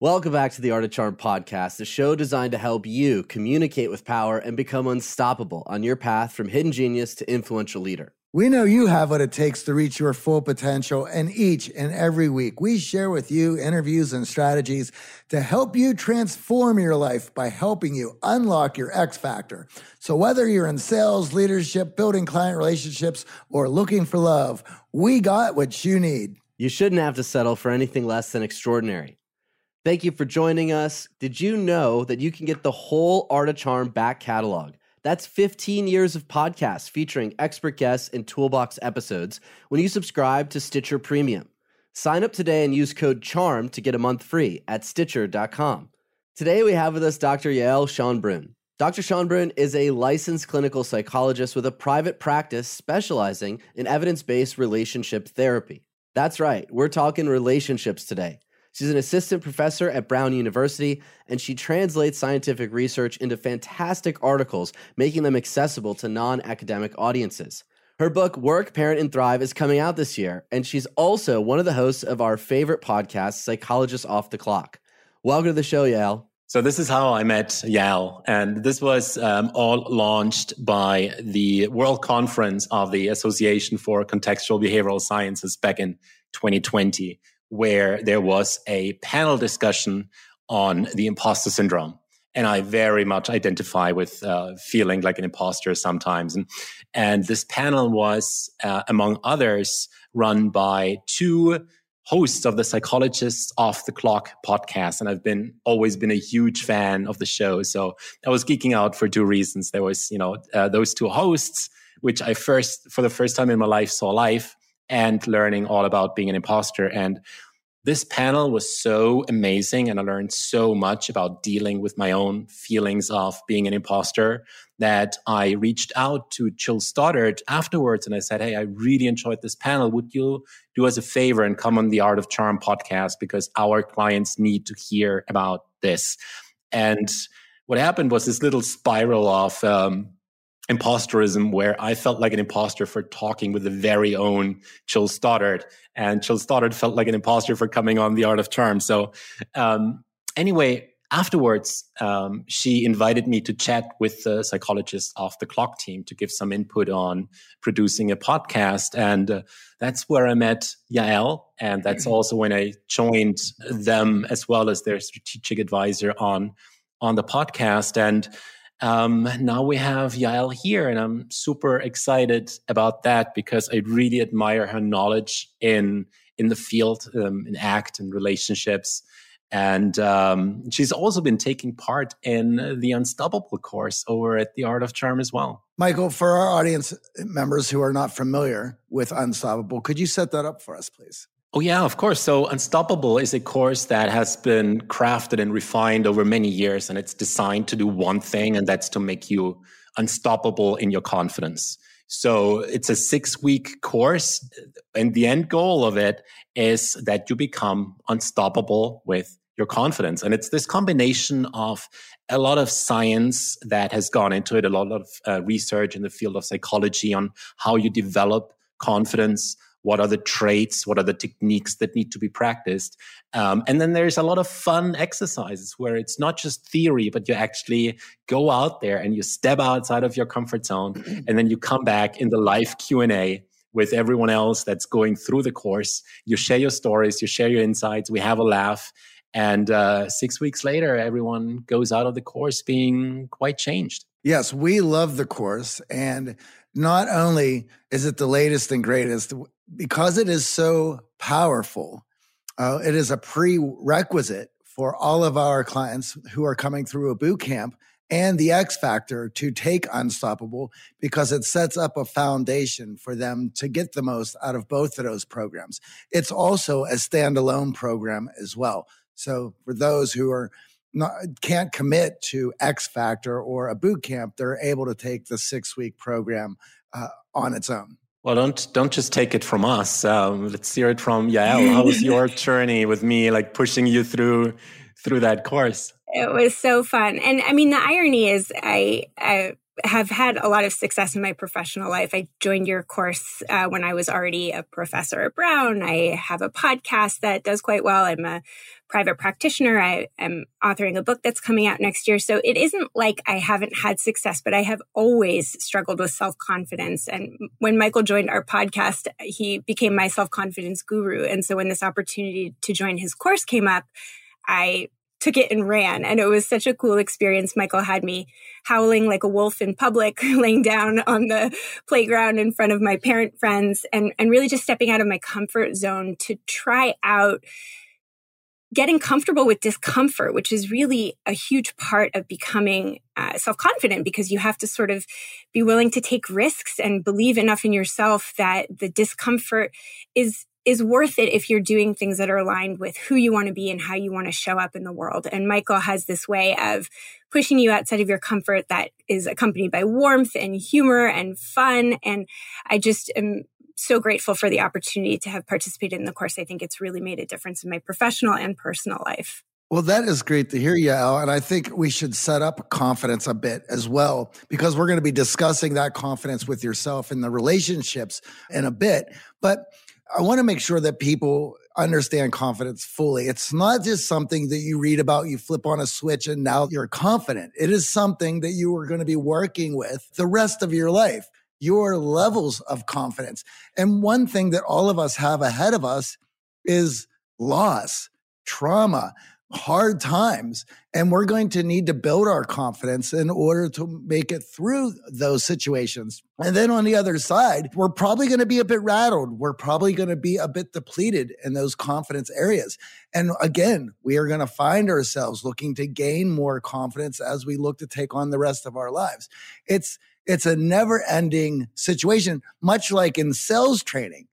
Welcome back to the Art of Charm podcast, the show designed to help you communicate with power and become unstoppable on your path from hidden genius to influential leader. We know you have what it takes to reach your full potential, and each and every week we share with you interviews and strategies to help you transform your life by helping you unlock your X factor. So, whether you're in sales, leadership, building client relationships, or looking for love, we got what you need. You shouldn't have to settle for anything less than extraordinary. Thank you for joining us. Did you know that you can get the whole Art of Charm back catalog? That's 15 years of podcasts featuring expert guests and toolbox episodes when you subscribe to Stitcher Premium. Sign up today and use code CHARM to get a month free at Stitcher.com. Today we have with us Dr. Yael Schonbrun. Dr. Schonbrun is a licensed clinical psychologist with a private practice specializing in evidence based relationship therapy. That's right, we're talking relationships today. She's an assistant professor at Brown University, and she translates scientific research into fantastic articles, making them accessible to non academic audiences. Her book, Work, Parent, and Thrive, is coming out this year, and she's also one of the hosts of our favorite podcast, Psychologists Off the Clock. Welcome to the show, Yael. So this is how I met Yael, and this was um, all launched by the World Conference of the Association for Contextual Behavioral Sciences back in 2020 where there was a panel discussion on the imposter syndrome. And I very much identify with uh, feeling like an imposter sometimes. And, and this panel was, uh, among others, run by two hosts of the Psychologists Off the Clock podcast. And I've been always been a huge fan of the show. So I was geeking out for two reasons. There was, you know, uh, those two hosts, which I first, for the first time in my life, saw live and learning all about being an imposter. And this panel was so amazing, and I learned so much about dealing with my own feelings of being an imposter that I reached out to Jill Stoddard afterwards and I said, Hey, I really enjoyed this panel. Would you do us a favor and come on the Art of Charm podcast? Because our clients need to hear about this. And what happened was this little spiral of um, imposterism where I felt like an imposter for talking with the very own Jill Stoddard, and Jill Stoddard felt like an imposter for coming on the Art of Charm. So, um, anyway, afterwards, um, she invited me to chat with the Psychologists Off the Clock team to give some input on producing a podcast, and uh, that's where I met Yael, and that's also when I joined them as well as their strategic advisor on on the podcast, and um, now we have Yael here, and I'm super excited about that because I really admire her knowledge in in the field, um, in ACT and relationships. And um, she's also been taking part in the Unstoppable course over at the Art of Charm as well. Michael, for our audience members who are not familiar with Unstoppable, could you set that up for us, please? Oh, yeah, of course. So, Unstoppable is a course that has been crafted and refined over many years, and it's designed to do one thing, and that's to make you unstoppable in your confidence. So, it's a six week course, and the end goal of it is that you become unstoppable with your confidence. And it's this combination of a lot of science that has gone into it, a lot of uh, research in the field of psychology on how you develop confidence what are the traits what are the techniques that need to be practiced um, and then there's a lot of fun exercises where it's not just theory but you actually go out there and you step outside of your comfort zone and then you come back in the live q&a with everyone else that's going through the course you share your stories you share your insights we have a laugh And uh, six weeks later, everyone goes out of the course being quite changed. Yes, we love the course. And not only is it the latest and greatest, because it is so powerful, uh, it is a prerequisite for all of our clients who are coming through a boot camp and the X factor to take Unstoppable because it sets up a foundation for them to get the most out of both of those programs. It's also a standalone program as well. So for those who are not, can't commit to X Factor or a boot camp, they're able to take the six week program uh, on its own. Well, don't don't just take it from us. Um, let's hear it from Yael. How was your journey with me, like pushing you through through that course? It was so fun, and I mean, the irony is, I, I have had a lot of success in my professional life. I joined your course uh, when I was already a professor at Brown. I have a podcast that does quite well. I'm a private practitioner. I am authoring a book that's coming out next year. So it isn't like I haven't had success, but I have always struggled with self confidence. And when Michael joined our podcast, he became my self confidence guru. And so when this opportunity to join his course came up, I took it and ran. And it was such a cool experience. Michael had me howling like a wolf in public, laying down on the playground in front of my parent friends and, and really just stepping out of my comfort zone to try out getting comfortable with discomfort, which is really a huge part of becoming uh, self confident because you have to sort of be willing to take risks and believe enough in yourself that the discomfort is is worth it if you're doing things that are aligned with who you want to be and how you want to show up in the world. And Michael has this way of pushing you outside of your comfort that is accompanied by warmth and humor and fun. And I just am so grateful for the opportunity to have participated in the course. I think it's really made a difference in my professional and personal life. Well, that is great to hear, Yael. And I think we should set up confidence a bit as well, because we're going to be discussing that confidence with yourself in the relationships in a bit. But I want to make sure that people understand confidence fully. It's not just something that you read about, you flip on a switch and now you're confident. It is something that you are going to be working with the rest of your life, your levels of confidence. And one thing that all of us have ahead of us is loss, trauma hard times and we're going to need to build our confidence in order to make it through those situations. And then on the other side, we're probably going to be a bit rattled. We're probably going to be a bit depleted in those confidence areas. And again, we are going to find ourselves looking to gain more confidence as we look to take on the rest of our lives. It's it's a never ending situation, much like in sales training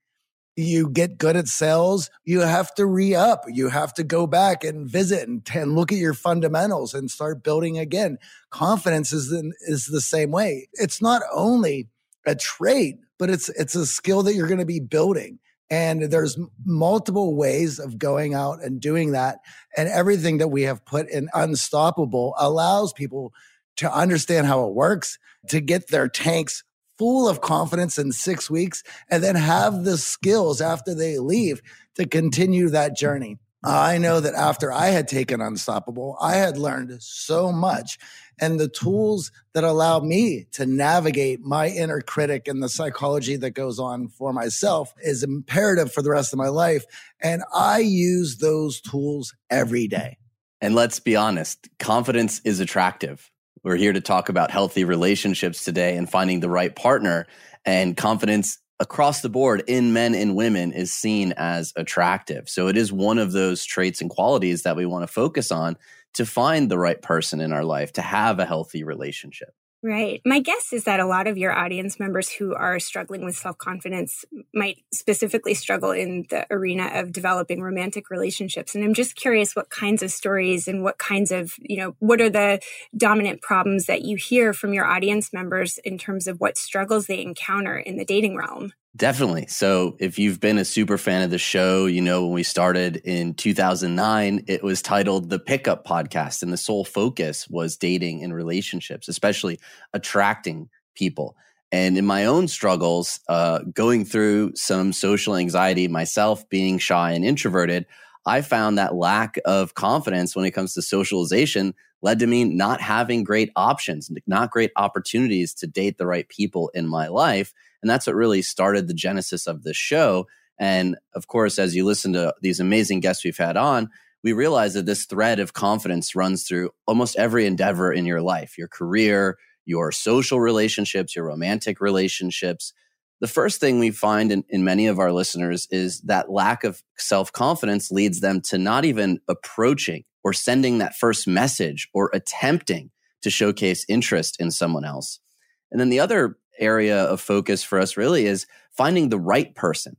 you get good at sales, you have to re up. You have to go back and visit and, and look at your fundamentals and start building again. Confidence is is the same way. It's not only a trait, but it's it's a skill that you're going to be building. And there's multiple ways of going out and doing that. And everything that we have put in Unstoppable allows people to understand how it works, to get their tanks full of confidence in six weeks and then have the skills after they leave to continue that journey. I know that after I had taken Unstoppable, I had learned so much. And the tools that allow me to navigate my inner critic and the psychology that goes on for myself is imperative for the rest of my life. And I use those tools every day. And let's be honest, confidence is attractive. We're here to talk about healthy relationships today and finding the right partner. And confidence across the board in men and women is seen as attractive. So it is one of those traits and qualities that we want to focus on to find the right person in our life to have a healthy relationship. Right. My guess is that a lot of your audience members who are struggling with self confidence might specifically struggle in the arena of developing romantic relationships. And I'm just curious what kinds of stories and what kinds of, you know, what are the dominant problems that you hear from your audience members in terms of what struggles they encounter in the dating realm? Definitely. So, if you've been a super fan of the show, you know, when we started in 2009, it was titled The Pickup Podcast, and the sole focus was dating and relationships, especially attracting people. And in my own struggles, uh, going through some social anxiety myself, being shy and introverted, I found that lack of confidence when it comes to socialization led to me not having great options, not great opportunities to date the right people in my life. And that's what really started the genesis of this show. And of course, as you listen to these amazing guests we've had on, we realize that this thread of confidence runs through almost every endeavor in your life, your career, your social relationships, your romantic relationships. The first thing we find in, in many of our listeners is that lack of self confidence leads them to not even approaching or sending that first message or attempting to showcase interest in someone else. And then the other area of focus for us really is finding the right person.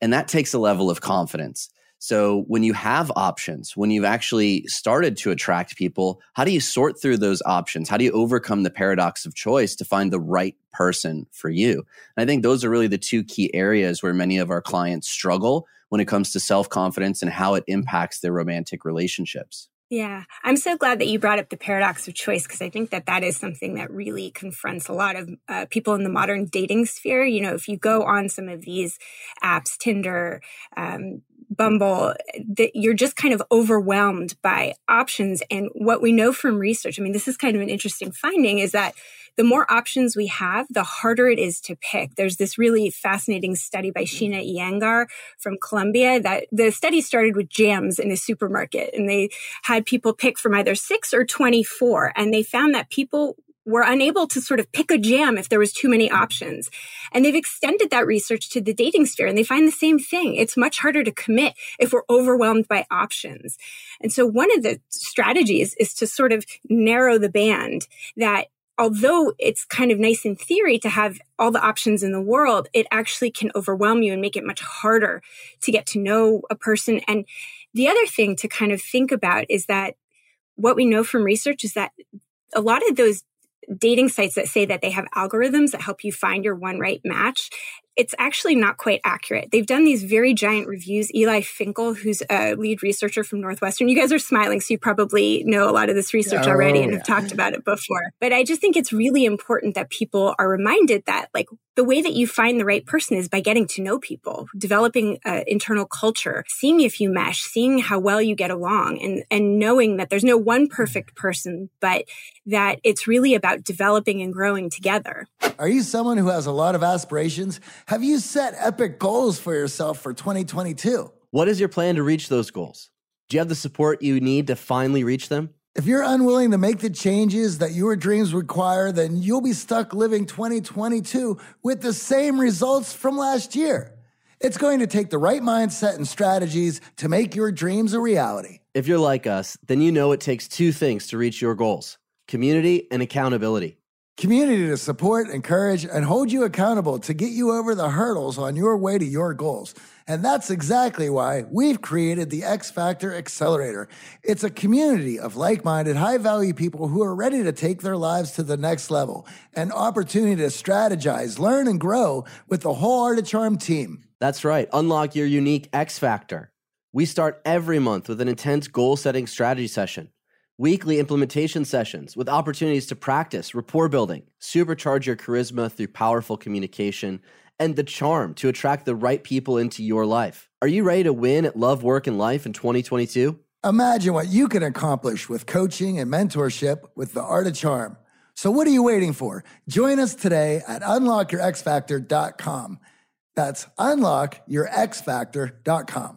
And that takes a level of confidence. So when you have options, when you've actually started to attract people, how do you sort through those options? How do you overcome the paradox of choice to find the right person for you? And I think those are really the two key areas where many of our clients struggle when it comes to self confidence and how it impacts their romantic relationships. Yeah, I'm so glad that you brought up the paradox of choice because I think that that is something that really confronts a lot of uh, people in the modern dating sphere. You know, if you go on some of these apps, Tinder, um, Bumble, that you're just kind of overwhelmed by options. And what we know from research, I mean, this is kind of an interesting finding, is that the more options we have, the harder it is to pick. There's this really fascinating study by mm-hmm. Sheena Iyengar from Columbia that the study started with jams in a supermarket and they had people pick from either six or 24. And they found that people were unable to sort of pick a jam if there was too many options. And they've extended that research to the dating sphere and they find the same thing. It's much harder to commit if we're overwhelmed by options. And so one of the strategies is to sort of narrow the band that although it's kind of nice in theory to have all the options in the world, it actually can overwhelm you and make it much harder to get to know a person. And the other thing to kind of think about is that what we know from research is that a lot of those dating sites that say that they have algorithms that help you find your one right match it's actually not quite accurate. They've done these very giant reviews. Eli Finkel, who's a lead researcher from Northwestern, you guys are smiling, so you probably know a lot of this research oh, already and have talked about it before. But I just think it's really important that people are reminded that, like, the way that you find the right person is by getting to know people, developing an internal culture, seeing if you mesh, seeing how well you get along, and, and knowing that there's no one perfect person, but that it's really about developing and growing together. Are you someone who has a lot of aspirations? Have you set epic goals for yourself for 2022? What is your plan to reach those goals? Do you have the support you need to finally reach them? If you're unwilling to make the changes that your dreams require, then you'll be stuck living 2022 with the same results from last year. It's going to take the right mindset and strategies to make your dreams a reality. If you're like us, then you know it takes two things to reach your goals community and accountability community to support, encourage, and hold you accountable to get you over the hurdles on your way to your goals. And that's exactly why we've created the X Factor Accelerator. It's a community of like minded, high value people who are ready to take their lives to the next level, an opportunity to strategize, learn, and grow with the whole Art of Charm team. That's right. Unlock your unique X Factor. We start every month with an intense goal setting strategy session weekly implementation sessions with opportunities to practice rapport building, supercharge your charisma through powerful communication, and the charm to attract the right people into your life. Are you ready to win at love, work, and life in 2022? Imagine what you can accomplish with coaching and mentorship with the Art of Charm. So, what are you waiting for? Join us today at unlockyourxfactor.com. That's unlockyourxfactor.com.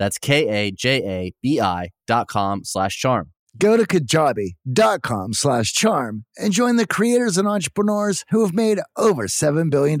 That's K-A-J-A-B-I dot com slash charm. Go to kajabi.com slash charm and join the creators and entrepreneurs who have made over $7 billion.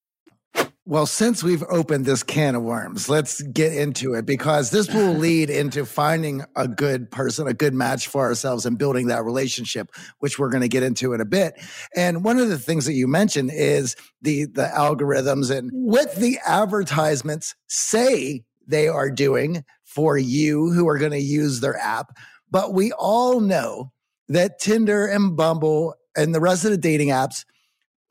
Well, since we've opened this can of worms, let's get into it because this will lead into finding a good person, a good match for ourselves and building that relationship, which we're going to get into in a bit. And one of the things that you mentioned is the the algorithms and what the advertisements say they are doing for you who are going to use their app. But we all know that Tinder and Bumble and the rest of the dating apps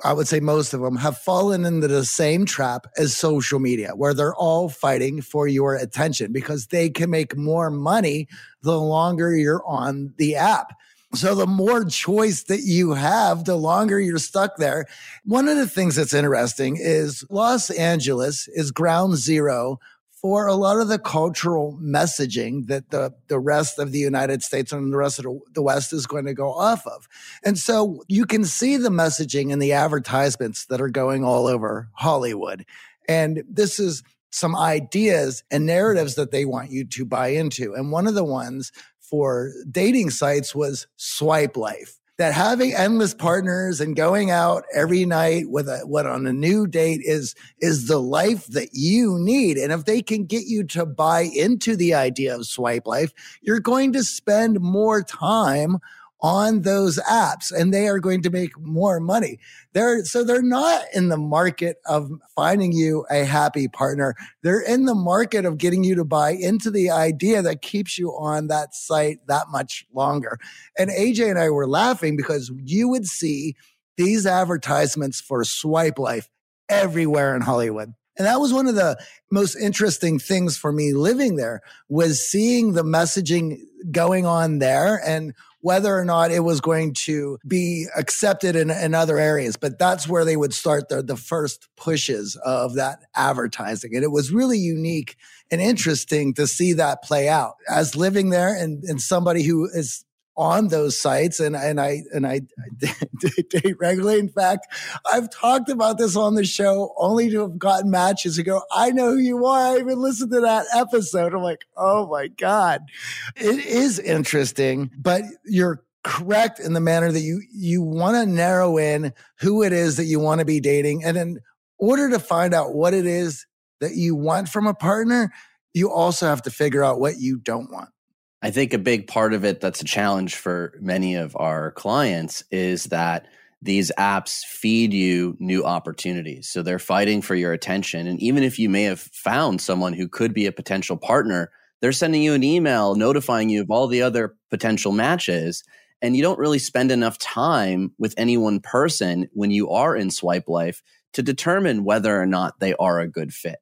I would say most of them have fallen into the same trap as social media, where they're all fighting for your attention because they can make more money the longer you're on the app. So the more choice that you have, the longer you're stuck there. One of the things that's interesting is Los Angeles is ground zero for a lot of the cultural messaging that the, the rest of the United States and the rest of the, West is going to go off of. And so you can see the messaging in the advertisements that are going all over Hollywood. And this is some ideas and narratives that they want you to buy into. And one of the ones for dating sites was swipe life that having endless partners and going out every night with a what on a new date is is the life that you need. And if they can get you to buy into the idea of swipe life you're going to spend more time on those apps and they are going to make more money. They're, so they're not in the market of finding you a happy partner. They're in the market of getting you to buy into the idea that keeps you on that site that much longer. And AJ and I were laughing because you would see these advertisements for swipe life everywhere in Hollywood. And that was one of the most interesting things for me living there was seeing the messaging going on there and whether or not it was going to be accepted in, in other areas. But that's where they would start the, the first pushes of that advertising. And it was really unique and interesting to see that play out as living there and, and somebody who is on those sites and and I and I, I date regularly. In fact, I've talked about this on the show only to have gotten matches who go, I know who you are. I even listened to that episode. I'm like, oh my God. It is interesting, but you're correct in the manner that you you want to narrow in who it is that you want to be dating. And in order to find out what it is that you want from a partner, you also have to figure out what you don't want. I think a big part of it that's a challenge for many of our clients is that these apps feed you new opportunities. So they're fighting for your attention. And even if you may have found someone who could be a potential partner, they're sending you an email notifying you of all the other potential matches. And you don't really spend enough time with any one person when you are in swipe life to determine whether or not they are a good fit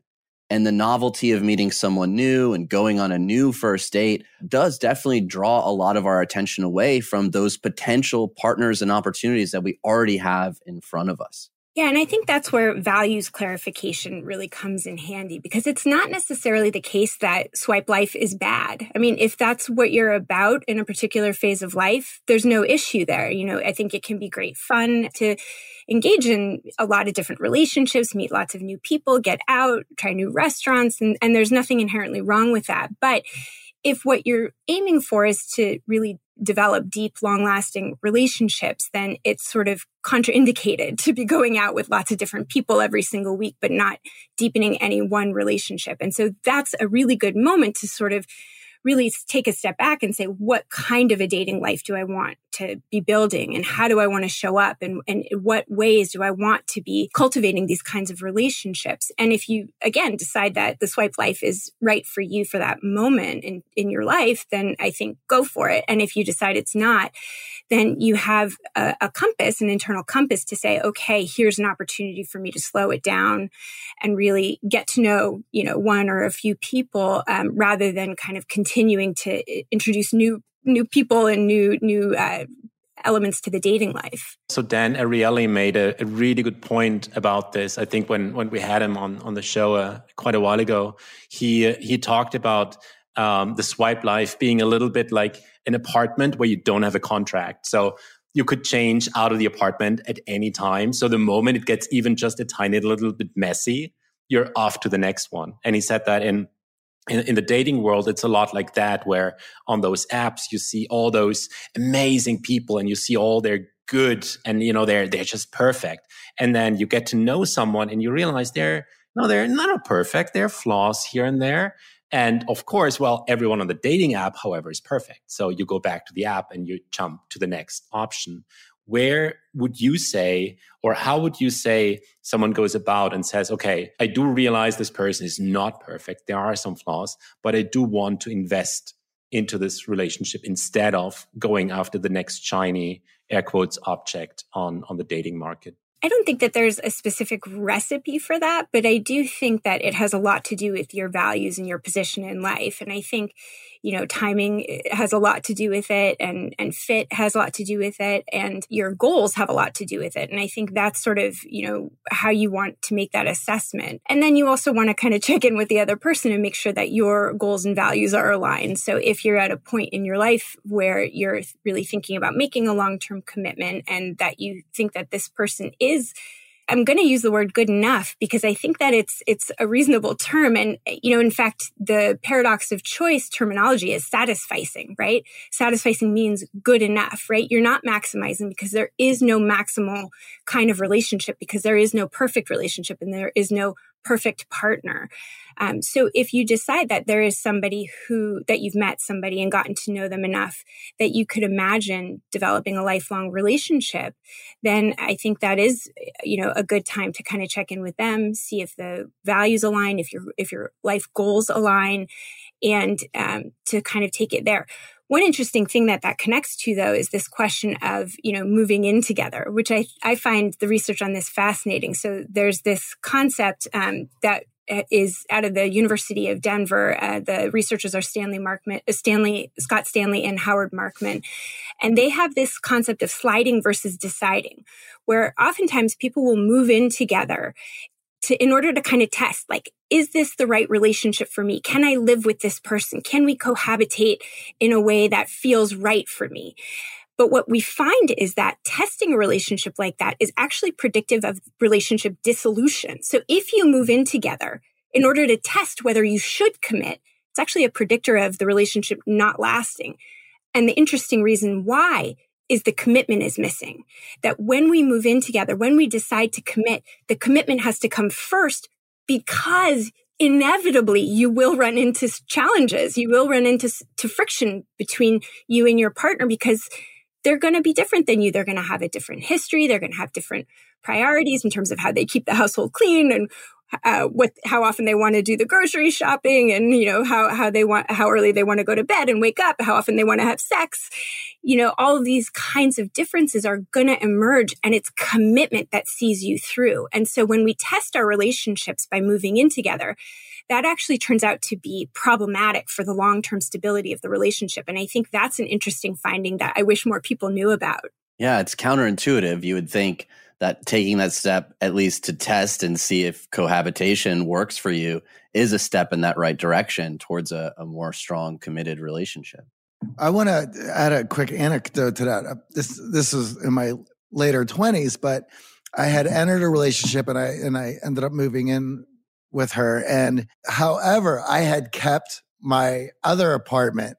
and the novelty of meeting someone new and going on a new first date does definitely draw a lot of our attention away from those potential partners and opportunities that we already have in front of us. Yeah, and I think that's where values clarification really comes in handy because it's not necessarily the case that swipe life is bad. I mean, if that's what you're about in a particular phase of life, there's no issue there. You know, I think it can be great fun to engage in a lot of different relationships, meet lots of new people, get out, try new restaurants, and, and there's nothing inherently wrong with that. But if what you're aiming for is to really develop deep, long lasting relationships, then it's sort of contraindicated to be going out with lots of different people every single week, but not deepening any one relationship. And so that's a really good moment to sort of really take a step back and say, what kind of a dating life do I want to be building? And how do I want to show up? And, and what ways do I want to be cultivating these kinds of relationships? And if you, again, decide that the swipe life is right for you for that moment in, in your life, then I think go for it. And if you decide it's not, then you have a, a, compass, an internal compass to say, okay, here's an opportunity for me to slow it down and really get to know, you know, one or a few people um, rather than kind of continuing to introduce new new people and new new uh, elements to the dating life. So Dan Ariely made a, a, really good point about this. I think when when we had him on on the show uh, quite a while ago, he he talked about um, the swipe life being a little bit like an apartment where you don't have a contract. So you could change out of the apartment at any time. So the moment it gets even just a tiny little bit messy, you're off to the next one. And he said that in in, in, the dating world, it's a lot like that, where on those apps you see all those amazing people and you see all their good and you know they're they're just perfect. And then you get to know someone and you realize they're no, they're not perfect. There are flaws here and there. And of course, well, everyone on the dating app, however, is perfect. So you go back to the app and you jump to the next option where would you say, or how would you say someone goes about and says, okay, I do realize this person is not perfect. There are some flaws, but I do want to invest into this relationship instead of going after the next shiny air quotes object on, on the dating market? I don't think that there's a specific recipe for that, but I do think that it has a lot to do with your values and your position in life. And I think, you know, timing eh, has a lot to do with it and, and fit has a lot to do with it and your goals have a lot to do with it. And I think that's sort of, you know, how you want to make that assessment. And then you also want to kind of check in with the other person and make sure that your goals and values are aligned. So if you're at a point in your life where you're really thinking about making a long-term commitment and that you think that this person is I'm going to use the word good enough because I think that it's it's a reasonable term. And you know in fact the paradox of choice terminology is satisficing right? Satisficing means good enough right? You're not maximizing because there is no maximal kind of relationship because there is no perfect relationship and there is no perfect partner um, so if you decide that there is somebody who, that you've met somebody and gotten to know them enough that you could imagine developing a lifelong relationship, then I think that is, you know, a good time to kind of check in with them, see if the values align, if your, if your life goals align and um, to kind of take it there. One interesting thing that that connects to though is this question of, you know, moving in together, which I, I find the research on this fascinating. So there's this concept um, that is out of the University of Denver. Uh, the researchers are Stanley Markman, uh, Stanley Scott Stanley, and Howard Markman, and they have this concept of sliding versus deciding, where oftentimes people will move in together to in order to kind of test like is this the right relationship for me can i live with this person can we cohabitate in a way that feels right for me but what we find is that testing a relationship like that is actually predictive of relationship dissolution. So if you move in together in order to test whether you should commit, it's actually a predictor of the relationship not lasting. And the interesting reason why is the commitment is missing. That when we move in together, when we decide to commit, the commitment has to come first because inevitably you will run into challenges. You will run into to friction between you and your partner because they're going to be different than you. They're going to have a different history. They're going to have different priorities in terms of how they keep the household clean and uh, what how often they want to do the grocery shopping and you know how how they want how early they want to go to bed and wake up how often they want to have sex you know all these kinds of differences are going to emerge and it's commitment that sees you through and so when we test our relationships by moving in together that actually turns out to be problematic for the long term stability of the relationship. And I think that's an interesting finding that I wish more people knew about. Yeah, it's counterintuitive. You would think that taking that step, at least to test and see if cohabitation works for you, is a step in that right direction towards a, a more strong, committed relationship. I want to add a quick anecdote to that. Uh, this this was in my later twenties, but I had entered a relationship and I and I ended up moving in with her. And however, I had kept my other apartment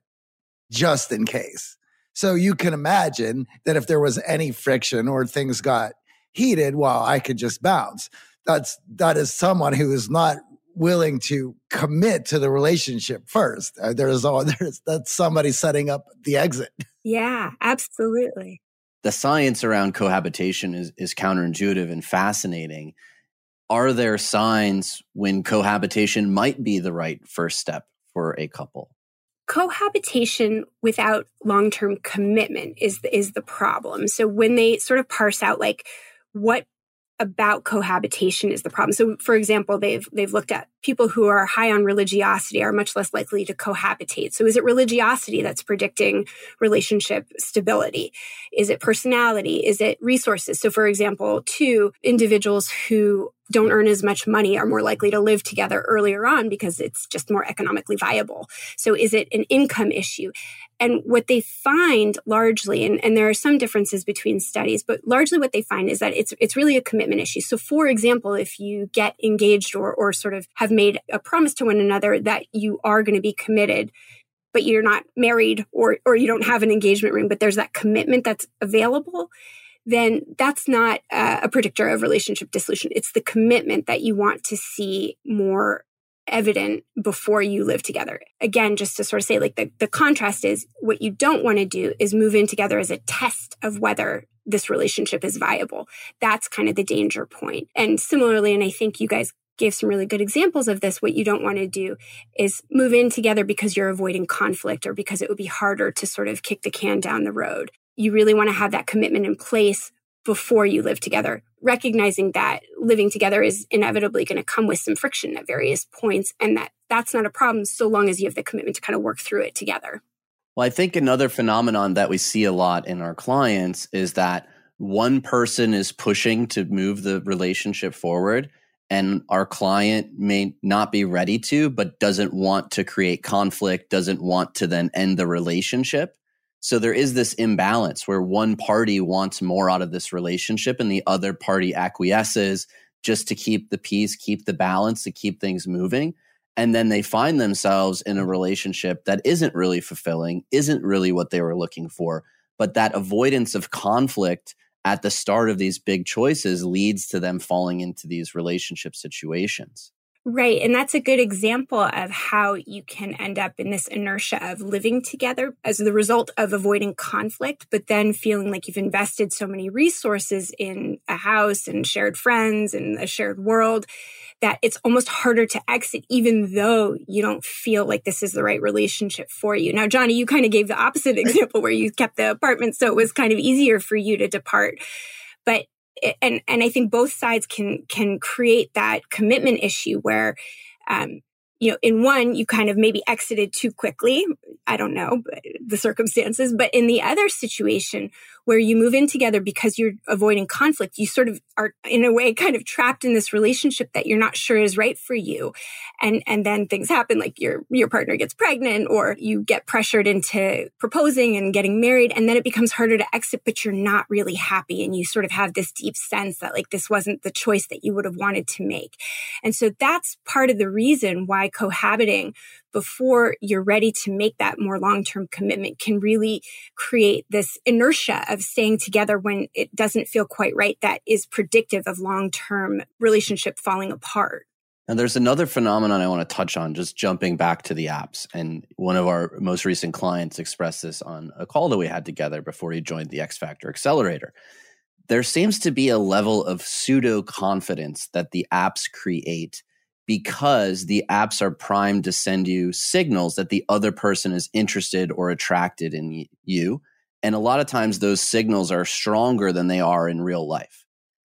just in case. So you can imagine that if there was any friction or things got heated, well, I could just bounce. That's that is someone who is not willing to commit to the relationship first. Uh, there's all there's that's somebody setting up the exit. Yeah, absolutely. The science around cohabitation is is counterintuitive and fascinating are there signs when cohabitation might be the right first step for a couple? cohabitation without long-term commitment is is the problem. So when they sort of parse out like what about cohabitation is the problem. So for example, they've they've looked at people who are high on religiosity are much less likely to cohabitate. So is it religiosity that's predicting relationship stability? Is it personality? Is it resources? So for example, two individuals who don't earn as much money are more likely to live together earlier on because it's just more economically viable. So is it an income issue? And what they find largely, and, and there are some differences between studies, but largely what they find is that it's it's really a commitment issue. So for example, if you get engaged or or sort of have made a promise to one another that you are going to be committed, but you're not married or or you don't have an engagement ring, but there's that commitment that's available, then that's not a predictor of relationship dissolution. It's the commitment that you want to see more evident before you live together. Again, just to sort of say, like the, the contrast is what you don't want to do is move in together as a test of whether this relationship is viable. That's kind of the danger point. And similarly, and I think you guys gave some really good examples of this. What you don't want to do is move in together because you're avoiding conflict or because it would be harder to sort of kick the can down the road you really want to have that commitment in place before you live together, recognizing that living together is inevitably going to come with some friction at various points and that that's not a problem so long as you have the commitment to kind of work through it together. Well, I think another phenomenon that we see a lot in our clients is that one person is pushing to move the relationship forward and our client may not be ready to but doesn't want to create conflict, doesn't want to then end the relationship. So there is this imbalance where one party wants more out of this relationship and the other party acquiesces just to keep the peace, keep the balance, to keep things moving. And then they find themselves in a relationship that isn't really fulfilling, isn't really what they were looking for. But that avoidance of conflict at the start of these big choices leads to them falling into these relationship situations. Right. And that's a good example of how you can end up in this inertia of living together as the result of avoiding conflict, but then feeling like you've invested so many resources in a house and shared friends and a shared world that it's almost harder to exit, even though you don't feel like this is the right relationship for you. Now, Johnny, you kind of gave the opposite example where you kept the apartment, so it was kind of easier for you to depart. But and and I think both sides can can create that commitment issue where um, you know, in one, you kind of maybe exited too quickly. I don't know the circumstances, but in the other situation where you move in together because you're avoiding conflict, you sort of are in a way kind of trapped in this relationship that you're not sure is right for you. And, and then things happen like your, your partner gets pregnant or you get pressured into proposing and getting married. And then it becomes harder to exit, but you're not really happy. And you sort of have this deep sense that like this wasn't the choice that you would have wanted to make. And so that's part of the reason why cohabiting before you're ready to make that more long term commitment can really create this inertia of staying together when it doesn't feel quite right that is predictive of long term relationship falling apart. And there's another phenomenon I want to touch on, just jumping back to the apps. And one of our most recent clients expressed this on a call that we had together before he joined the X Factor Accelerator. There seems to be a level of pseudo confidence that the apps create because the apps are primed to send you signals that the other person is interested or attracted in you. And a lot of times those signals are stronger than they are in real life.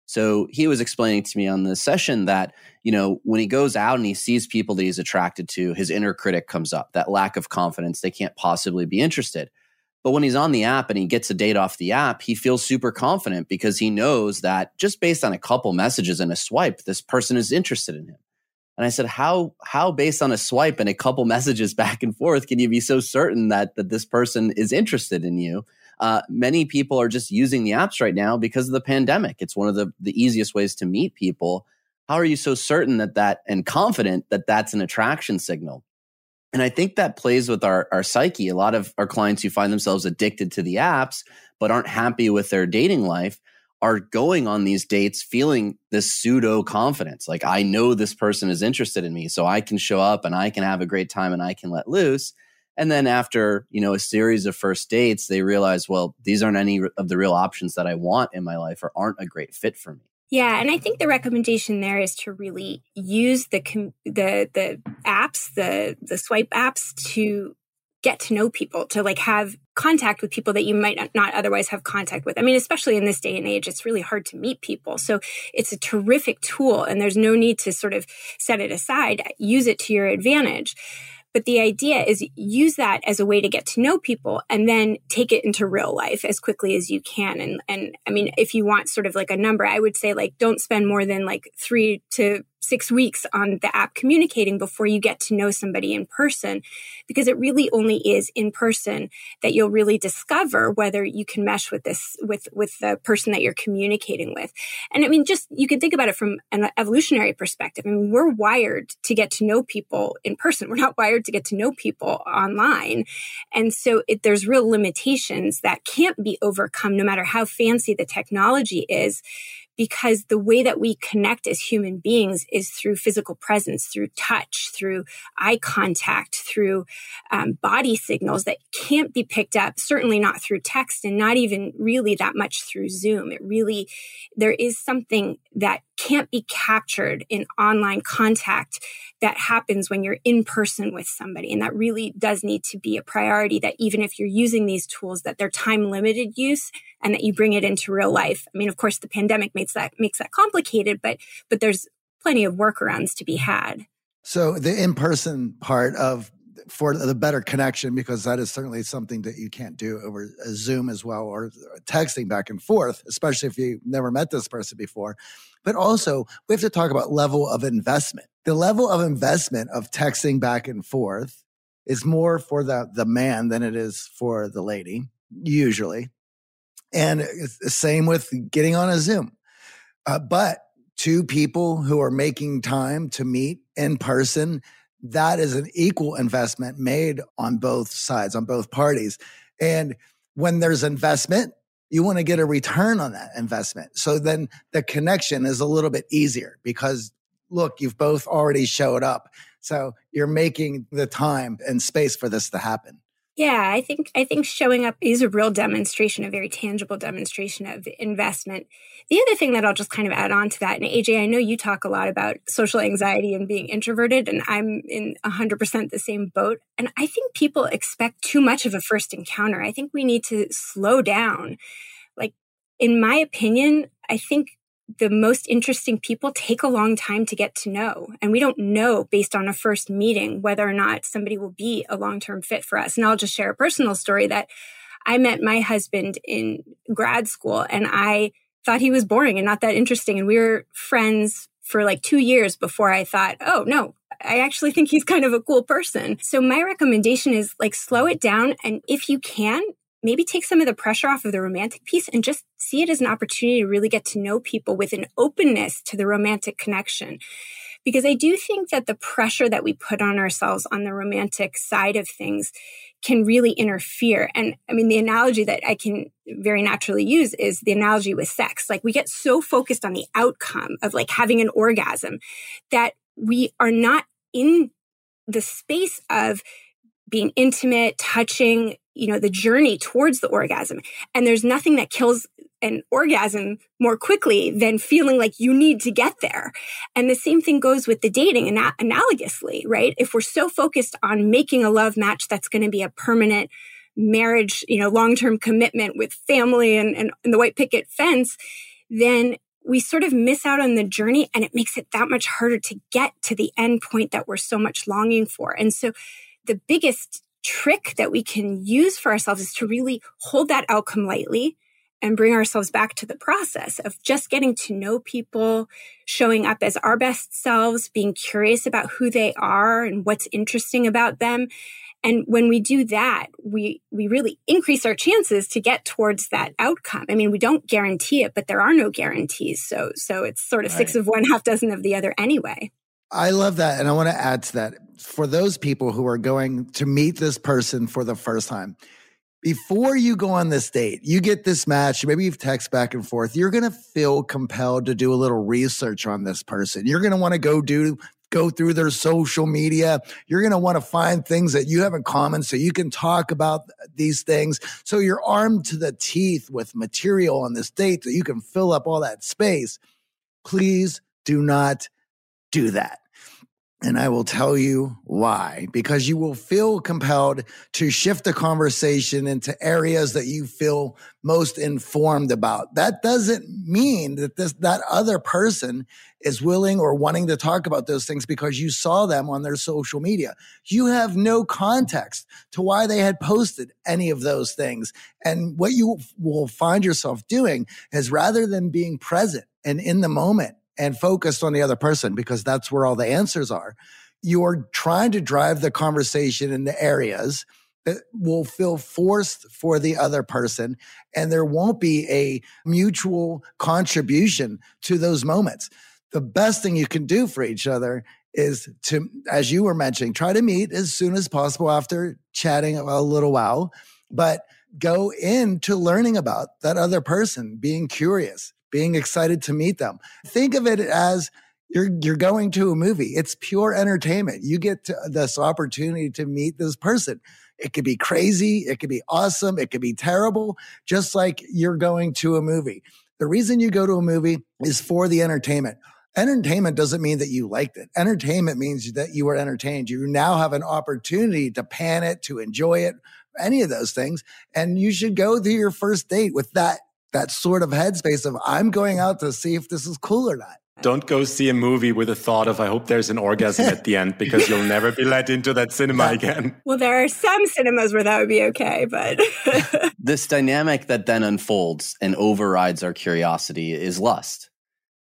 So he was explaining to me on the session that, you know, when he goes out and he sees people that he's attracted to, his inner critic comes up, that lack of confidence, they can't possibly be interested. But when he's on the app and he gets a date off the app, he feels super confident because he knows that just based on a couple messages and a swipe, this person is interested in him. And I said, how, how based on a swipe and a couple messages back and forth can you be so certain that, that this person is interested in you? Uh, many people are just using the apps right now because of the pandemic. It's one of the, the easiest ways to meet people. How are you so certain that that and confident that that's an attraction signal? And I think that plays with our, our psyche. A lot of our clients who find themselves addicted to the apps, but aren't happy with their dating life are going on these dates feeling this pseudo confidence. Like, I know this person is interested in me, so I can show up and I can have a great time and I can let loose. And then after, you know, a series of first dates, they realize, well, these aren't any of the real options that I want in my life or aren't a great fit for me. Yeah, and I think the recommendation there is to really use the the the apps, the the swipe apps to get to know people, to like have contact with people that you might not otherwise have contact with. I mean, especially in this day and age, it's really hard to meet people. So it's a terrific tool and there's no need to sort of set it aside. Use it to your advantage. But the idea is use that as a way to get to know people and then take it into real life as quickly as you can. And, and I mean, if you want sort of like a number, I would say like don't spend more than like three to six weeks on the app communicating before you get to know somebody in person because it really only is in person that you'll really discover whether you can mesh with this with with the person that you're communicating with. And i mean just you can think about it from an evolutionary perspective. I mean we're wired to get to know people in person. We're not wired to get to know people online. And so it, there's real limitations that can't be overcome no matter how fancy the technology is because the way that we connect as human beings is through physical presence, through touch, through eye contact, through um, body signals that can't be picked up, certainly not through text and not even really that much through Zoom. It really, there is something that can't be captured in online contact that happens when you're in person with somebody. And that really does need to be a priority that even if you're using these tools, that they're time limited use and that you bring it into real life. I mean, of course, the pandemic makes that, makes that complicated, but, but there's plenty of workarounds to be had. So the in-person part of for the better connection, because that is certainly something that you can't do over Zoom as well or texting back and forth, especially if you never met this person before. But also, we have to talk about level of investment. The level of investment of texting back and forth is more for the, the man than it is for the lady, usually. And the same with getting on a Zoom. Uh, but two people who are making time to meet in person, that is an equal investment made on both sides, on both parties. And when there's investment, you want to get a return on that investment. So then the connection is a little bit easier because look, you've both already showed up. So you're making the time and space for this to happen. Yeah, I think I think showing up is a real demonstration, a very tangible demonstration of investment. The other thing that I'll just kind of add on to that, and AJ, I know you talk a lot about social anxiety and being introverted, and I'm in 100% the same boat. And I think people expect too much of a first encounter. I think we need to slow down. Like, in my opinion, I think the most interesting people take a long time to get to know. And we don't know based on a first meeting whether or not somebody will be a long term fit for us. And I'll just share a personal story that I met my husband in grad school and I thought he was boring and not that interesting. And we were friends for like two years before I thought, oh, no, I actually think he's kind of a cool person. So my recommendation is like slow it down. And if you can, maybe take some of the pressure off of the romantic piece and just see it as an opportunity to really get to know people with an openness to the romantic connection. Because I do think that the pressure that we put on ourselves on the romantic side of things can really interfere. And I mean, the analogy that I can very naturally use is the analogy with sex. Like we get so focused on the outcome of like having an orgasm that we are not in the space of being intimate, touching, you know, the journey towards the orgasm. And there's nothing that kills an orgasm more quickly than feeling like you need to get there. And the same thing goes with the dating ana- analogously, right? If we're so focused on making a love match that's going to be a permanent marriage, you know, long-term commitment with family and, and, and the white picket fence, then we sort of miss out on the journey and it makes it that much harder to get to the end point that we're so much longing for. And so the biggest trick that we can use for ourselves is to really hold that outcome lightly and bring ourselves back to the process of just getting to know people, showing up as our best selves, being curious about who they are and what's interesting about them. And when we do that, we, we really increase our chances to get towards that outcome. I mean, we don't guarantee it, but there are no guarantees. So, so it's sort of right. six of one, half dozen of the other anyway. I love that. And I want to add to that for those people who are going to meet this person for the first time, before you go on this date, you get this match, maybe you've text back and forth, you're going to feel compelled to do a little research on this person. You're going to want to go do go through their social media. You're going to want to find things that you have in common so you can talk about these things. So you're armed to the teeth with material on this date that you can fill up all that space. Please do not do that And I will tell you why, because you will feel compelled to shift the conversation into areas that you feel most informed about. That doesn't mean that this, that other person is willing or wanting to talk about those things because you saw them on their social media. You have no context to why they had posted any of those things. And what you will find yourself doing is rather than being present and in the moment and focused on the other person because that's where all the answers are. You're trying to drive the conversation in the areas that will feel forced for the other person and there won't be a mutual contribution to those moments. The best thing you can do for each other is to, as you were mentioning, try to meet as soon as possible after chatting a little while, but go into learning about that other person, being curious, being excited to meet them. Think of it as you're you're going to a movie. It's pure entertainment. You get to, this opportunity to meet this person. It could be crazy, it could be awesome, it could be terrible, just like you're going to a movie. The reason you go to a movie is for the entertainment. Entertainment doesn't mean that you liked it. Entertainment means that you were entertained. You now have an opportunity to pan it, to enjoy it, any of those things. And you should go to your first date with that that sort of headspace of I'm going out to see if this is cool or not. Don't go see a movie with a thought of I hope there's an orgasm at the end because you'll never be let into that cinema again. Well, there are some cinemas where that would be okay, but this dynamic that then unfolds and overrides our curiosity is lust.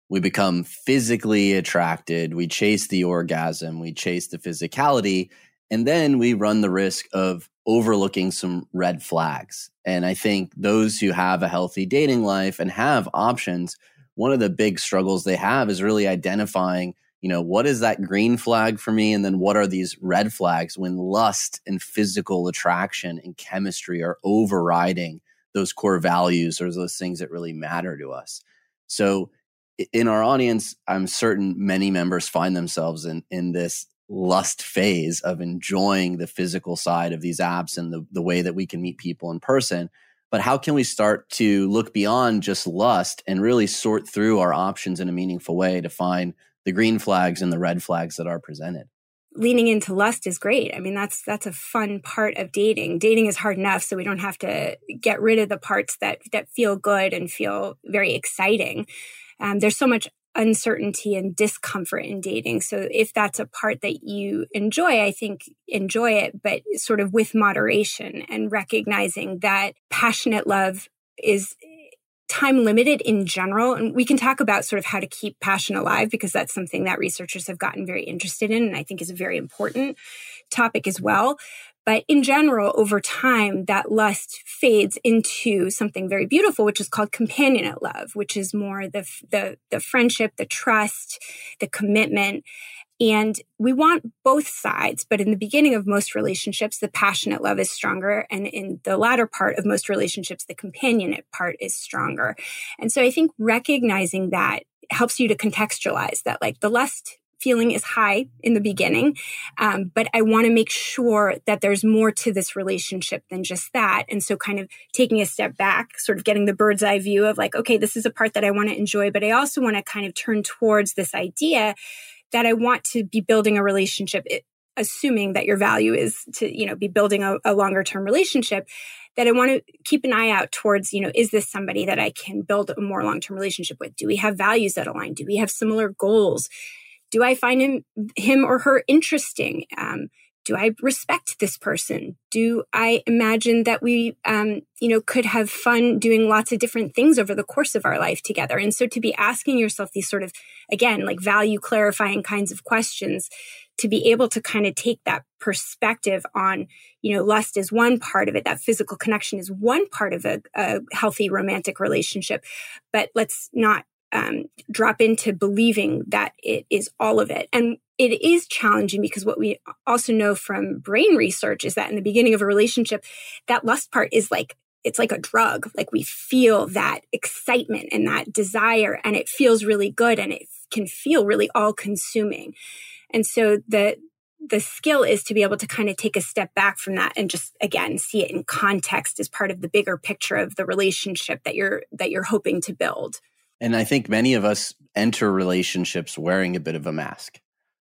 We become physically attracted, we chase the orgasm, we chase the physicality, and then we run the risk of overlooking some red flags. And I think those who have a healthy dating life and have options, one of the big struggles they have is really identifying, you know, what is that green flag for me? And then what are these red flags when lust and physical attraction and chemistry are overriding those core values or those things that really matter to us. So in our audience, I'm certain many members find themselves in, in this lust phase of enjoying the physical side of these apps and the, the way that we can meet people in person. But how can we start to look beyond just lust and really sort through our options in a meaningful way to find the green flags and the red flags that are presented? leaning into lust is great. I mean, that's that's a fun part of dating. Dating is hard enough, so we don't have to get rid of the parts that that feel good and feel very exciting. Um, there's so much uncertainty and discomfort in dating. So if that's a part that you enjoy, I think enjoy it, but sort of with moderation and recognizing that passionate love is time limited in general. And we can talk about sort of how to keep passion alive because that's something that researchers have gotten very interested in and I think is a very important topic as well. But in general, over time, that lust fades into something very beautiful, which is called companionate love, which is more the, the, the friendship, the trust, the commitment. And we want both sides, but in the beginning of most relationships, the passionate love is stronger. And in the latter part of most relationships, the companionate part is stronger. And so I think recognizing that helps you to contextualize that like the lust feeling is high in the beginning. Um, but I want to make sure that there's more to this relationship than just that. And so kind of taking a step back, sort of getting the bird's eye view of like, okay, this is a part that I want to enjoy, but I also want to kind of turn towards this idea that I want to be building a relationship, it, assuming that your value is to, you know, be building a, a longer term relationship that I want to keep an eye out towards, you know, is this somebody that I can build a more long term relationship with? Do we have values that align? Do we have similar goals? Do I find him, him or her interesting? Um, do I respect this person? Do I imagine that we, um, you know, could have fun doing lots of different things over the course of our life together? And so to be asking yourself these sort of, again, like value clarifying kinds of questions, to be able to kind of take that perspective on, you know, lust is one part of it. That physical connection is one part of a, a healthy romantic relationship. But let's not um, drop into believing that it is all of it. And it is challenging because what we also know from brain research is that in the beginning of a relationship, that lust part is like, it's like a drug. Like we feel that excitement and that desire, and it feels really good and it can feel really all consuming. And so the, the skill is to be able to kind of take a step back from that and just again see it in context as part of the bigger picture of the relationship that you're that you're hoping to build and I think many of us enter relationships wearing a bit of a mask,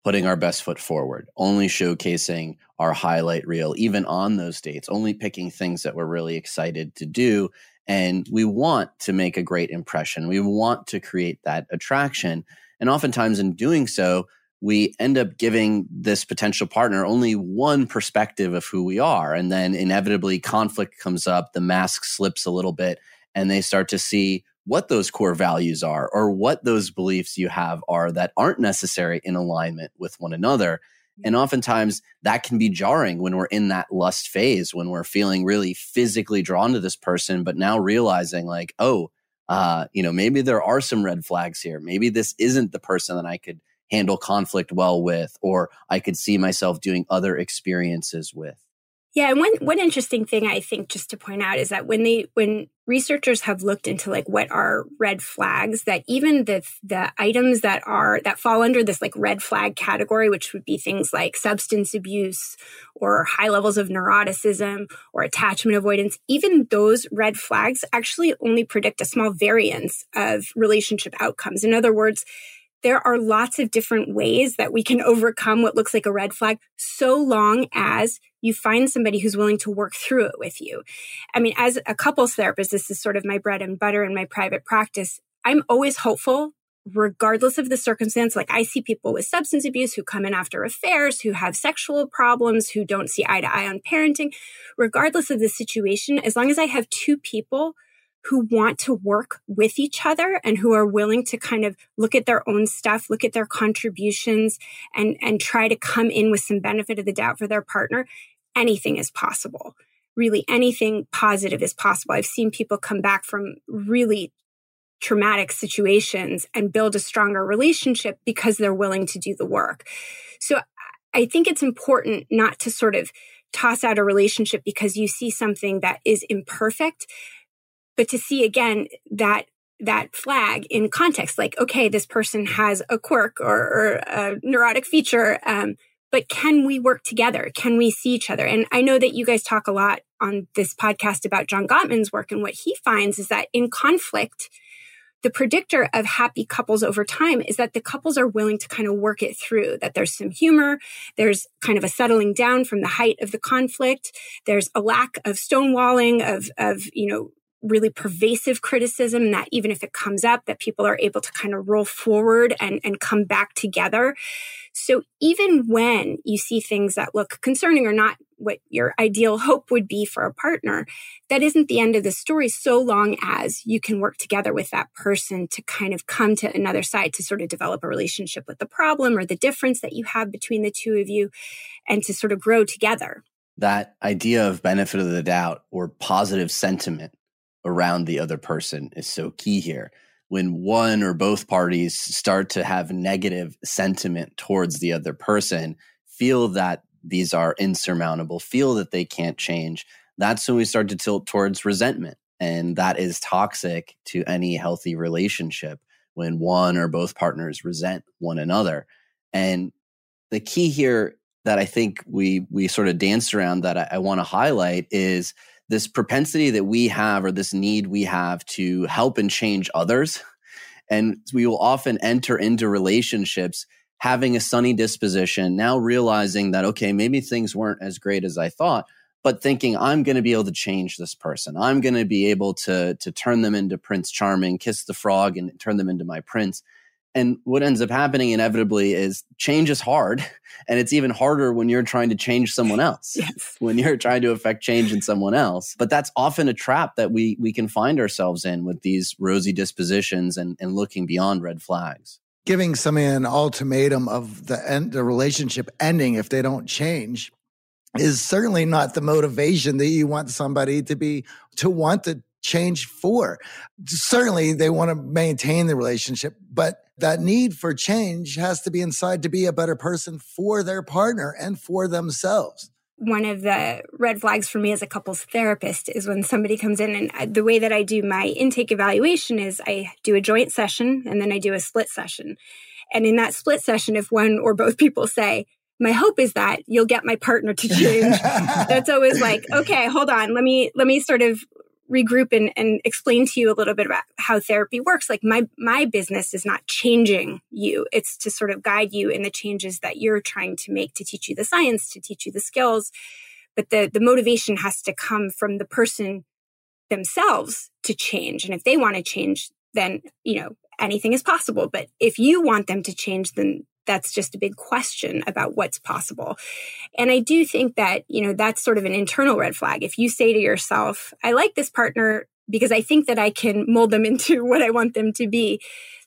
putting our best foot forward, only showcasing our highlight reel, even on those dates, only picking things that we're really excited to do. And we want to make a great impression. We want to create that attraction. And oftentimes, in doing so, we end up giving this potential partner only one perspective of who we are. And then inevitably, conflict comes up, the mask slips a little bit, and they start to see what those core values are or what those beliefs you have are that aren't necessary in alignment with one another. And oftentimes that can be jarring when we're in that lust phase, when we're feeling really physically drawn to this person, but now realizing, like, oh, uh, you know, maybe there are some red flags here. Maybe this isn't the person that I could handle conflict well with, or I could see myself doing other experiences with. Yeah, and one one interesting thing I think just to point out is that when they when researchers have looked into like what are red flags, that even the the items that are that fall under this like red flag category, which would be things like substance abuse or high levels of neuroticism or attachment avoidance, even those red flags actually only predict a small variance of relationship outcomes. In other words, there are lots of different ways that we can overcome what looks like a red flag so long as you find somebody who's willing to work through it with you. I mean, as a couples therapist, this is sort of my bread and butter in my private practice. I'm always hopeful regardless of the circumstance. Like I see people with substance abuse who come in after affairs, who have sexual problems, who don't see eye to eye on parenting. Regardless of the situation, as long as I have two people who want to work with each other and who are willing to kind of look at their own stuff, look at their contributions and, and try to come in with some benefit of the doubt for their partner, anything is possible. Really anything positive is possible. I've seen people come back from really traumatic situations and build a stronger relationship because they're willing to do the work. So I think it's important not to sort of toss out a relationship because you see something that is imperfect, but to see again that that flag in context, like, okay, this person has a quirk or, or a neurotic feature, um, but can we work together? Can we see each other? And I know that you guys talk a lot on this podcast about John Gottman's work, and what he finds is that in conflict, the predictor of happy couples over time is that the couples are willing to kind of work it through, that there's some humor, there's kind of a settling down from the height of the conflict, there's a lack of stonewalling, of, of, you know, really pervasive criticism that even if it comes up that people are able to kind of roll forward and, and come back together. So even when you see things that look concerning or not what your ideal hope would be for a partner that isn't the end of the story so long as you can work together with that person to kind of come to another side to sort of develop a relationship with the problem or the difference that you have between the two of you and to sort of grow together. That idea of benefit of the doubt or positive sentiment around the other person is so key here. When one or both parties start to have negative sentiment towards the other person, feel that these are insurmountable, feel that they can't change, that's when we start to tilt towards resentment. And that is toxic to any healthy relationship when one or both partners resent one another. And the key here that I think we we sort of danced around that I, I want to highlight is this propensity that we have or this need we have to help and change others. And we will often enter into relationships having a sunny disposition, now realizing that, okay, maybe things weren't as great as I thought, but thinking I'm going to be able to change this person. I'm going to be able to, to turn them into Prince Charming, kiss the frog and turn them into my prince. And what ends up happening inevitably is change is hard. And it's even harder when you're trying to change someone else, yes. when you're trying to affect change in someone else. But that's often a trap that we, we can find ourselves in with these rosy dispositions and, and looking beyond red flags. Giving somebody an ultimatum of the end, the relationship ending if they don't change is certainly not the motivation that you want somebody to be to want to change for. Certainly they want to maintain the relationship, but that need for change has to be inside to be a better person for their partner and for themselves. One of the red flags for me as a couples therapist is when somebody comes in and uh, the way that I do my intake evaluation is I do a joint session and then I do a split session. And in that split session, if one or both people say, my hope is that you'll get my partner to change. That's always like, okay, hold on. Let me, let me sort of regroup and, and explain to you a little bit about how therapy works. Like my my business is not changing you. It's to sort of guide you in the changes that you're trying to make to teach you the science, to teach you the skills. But the the motivation has to come from the person themselves to change. And if they want to change, then, you know, anything is possible. But if you want them to change, then that's just a big question about what's possible. And I do think that, you know, that's sort of an internal red flag. If you say to yourself, I like this partner because I think that I can mold them into what I want them to be,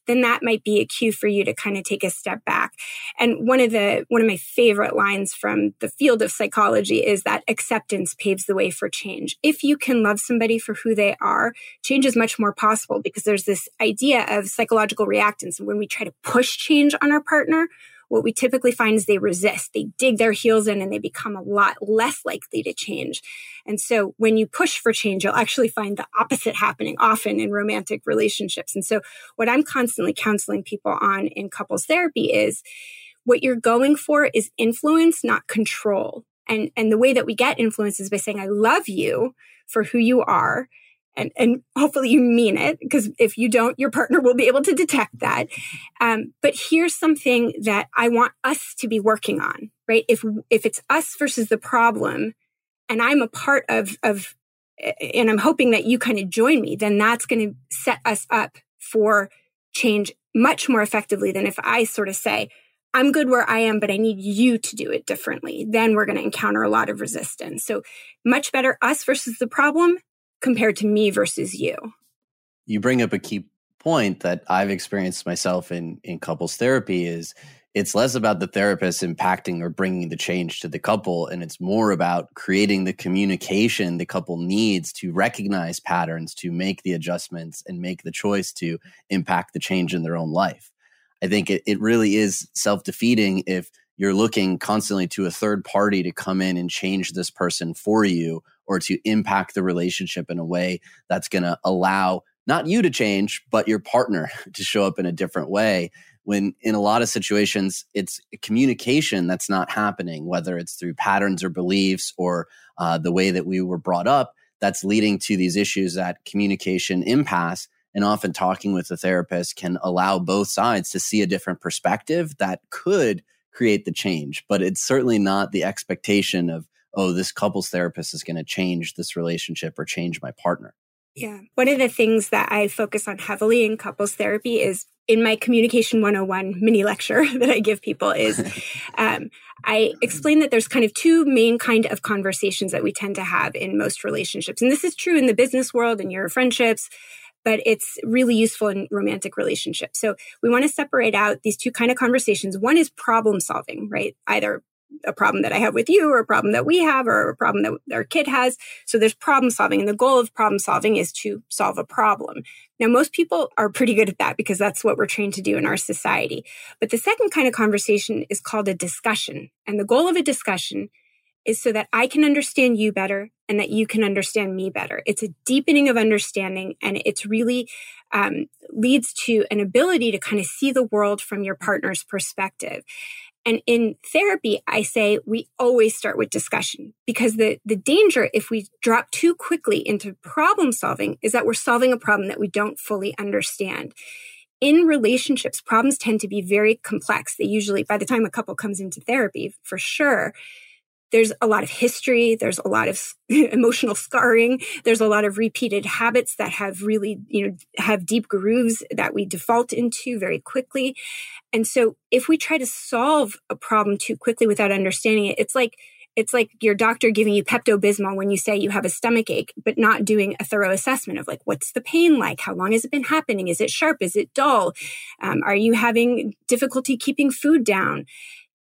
then that might be a cue for you to kind of take a step back. And one of the one of my favorite lines from the field of psychology is that acceptance paves the way for change. If you can love somebody for who they are, change is much more possible because there's this idea of psychological reactance. When we try to push change on our partner, what we typically find is they resist, they dig their heels in and they become a lot less likely to change. And so when you push for change, you'll actually find the opposite happening often in romantic relationships. And so what I'm constantly counseling people on in couples therapy is what you're going for is influence, not control. And, and the way that we get influence is by saying, I love you for who you are and, and hopefully you mean it because if you don't, your partner will be able to detect that. Um, but here's something that I want us to be working on, right? If, if it's us versus the problem and I'm a part of, of, and I'm hoping that you kind of join me, then that's going to set us up for change much more effectively than if I sort of say, I'm good where I am, but I need you to do it differently. Then we're going to encounter a lot of resistance. So much better us versus the problem compared to me versus you. You bring up a key point that I've experienced myself in in couples therapy is it's less about the therapist impacting or bringing the change to the couple and it's more about creating the communication the couple needs to recognize patterns to make the adjustments and make the choice to impact the change in their own life i think it, it really is self-defeating if you're looking constantly to a third party to come in and change this person for you or to impact the relationship in a way that's going to allow not you to change, but your partner to show up in a different way. When in a lot of situations, it's communication that's not happening, whether it's through patterns or beliefs or uh, the way that we were brought up, that's leading to these issues that communication impasse. And often talking with a therapist can allow both sides to see a different perspective that could create the change. But it's certainly not the expectation of oh, this couples therapist is going to change this relationship or change my partner. Yeah. One of the things that I focus on heavily in couples therapy is in my communication 101 mini lecture that I give people is um, I explain that there's kind of two main kind of conversations that we tend to have in most relationships. And this is true in the business world and your friendships, but it's really useful in romantic relationships. So we want to separate out these two kind of conversations. One is problem solving, right? Either a problem that I have with you or a problem that we have or a problem that our kid has. So there's problem solving. And the goal of problem solving is to solve a problem. Now, most people are pretty good at that because that's what we're trained to do in our society. But the second kind of conversation is called a discussion. And the goal of a discussion is so that I can understand you better and that you can understand me better. It's a deepening of understanding and it's really um, leads to an ability to kind of see the world from your partner's perspective. And in therapy, I say we always start with discussion because the, the danger if we drop too quickly into problem solving is that we're solving a problem that we don't fully understand. In relationships, problems tend to be very complex. They usually, by the time a couple comes into therapy, for sure, there's a lot of history. There's a lot of emotional scarring. There's a lot of repeated habits that have really, you know, have deep grooves that we default into very quickly. And so if we try to solve a problem too quickly without understanding it, it's like, it's like your doctor giving you Pepto Bismol when you say you have a stomach ache, but not doing a thorough assessment of like, what's the pain like? How long has it been happening? Is it sharp? Is it dull? Um, are you having difficulty keeping food down?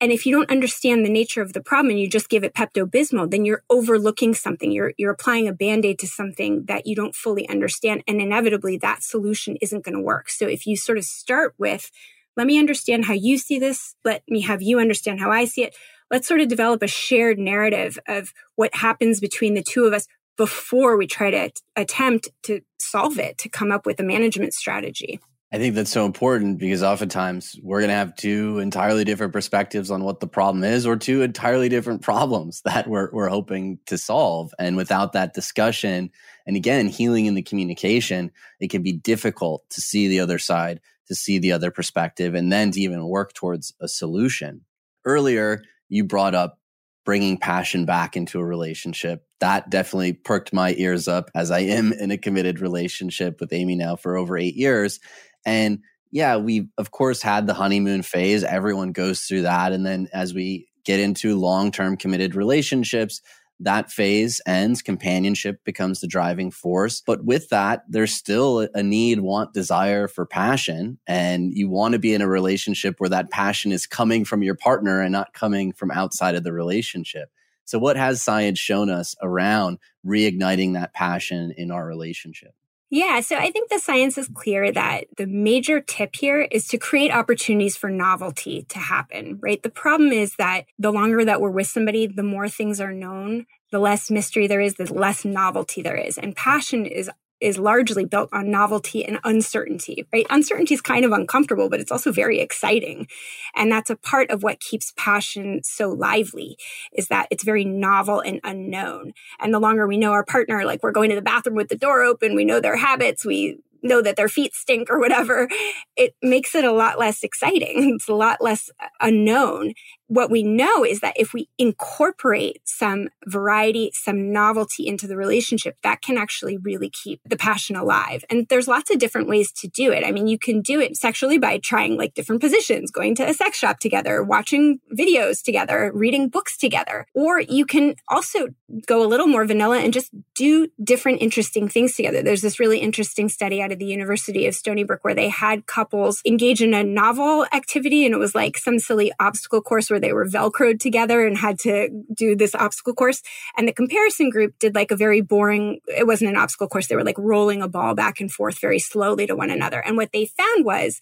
And if you don't understand the nature of the problem and you just give it Pepto Bismol, then you're overlooking something. You're, you're applying a band aid to something that you don't fully understand. And inevitably that solution isn't going to work. So if you sort of start with, let me understand how you see this. Let me have you understand how I see it. Let's sort of develop a shared narrative of what happens between the two of us before we try to attempt to solve it, to come up with a management strategy. I think that's so important because oftentimes we're going to have two entirely different perspectives on what the problem is or two entirely different problems that we're, we're hoping to solve. And without that discussion, and again, healing in the communication, it can be difficult to see the other side, to see the other perspective, and then to even work towards a solution. Earlier, you brought up bringing passion back into a relationship. That definitely perked my ears up as I am in a committed relationship with Amy now for over eight years. And yeah, we of course had the honeymoon phase. Everyone goes through that. And then as we get into long term committed relationships, that phase ends, companionship becomes the driving force. But with that, there's still a need, want, desire for passion. And you want to be in a relationship where that passion is coming from your partner and not coming from outside of the relationship. So, what has science shown us around reigniting that passion in our relationship? Yeah, so I think the science is clear that the major tip here is to create opportunities for novelty to happen, right? The problem is that the longer that we're with somebody, the more things are known, the less mystery there is, the less novelty there is. And passion is is largely built on novelty and uncertainty, right? Uncertainty is kind of uncomfortable, but it's also very exciting. And that's a part of what keeps passion so lively is that it's very novel and unknown. And the longer we know our partner, like we're going to the bathroom with the door open, we know their habits, we know that their feet stink or whatever, it makes it a lot less exciting. It's a lot less uh, unknown what we know is that if we incorporate some variety, some novelty into the relationship, that can actually really keep the passion alive. And there's lots of different ways to do it. I mean, you can do it sexually by trying like different positions, going to a sex shop together, watching videos together, reading books together. Or you can also go a little more vanilla and just do different interesting things together. There's this really interesting study out of the University of Stony Brook where they had couples engage in a novel activity and it was like some silly obstacle course where where they were Velcroed together and had to do this obstacle course. And the comparison group did like a very boring, it wasn't an obstacle course. They were like rolling a ball back and forth very slowly to one another. And what they found was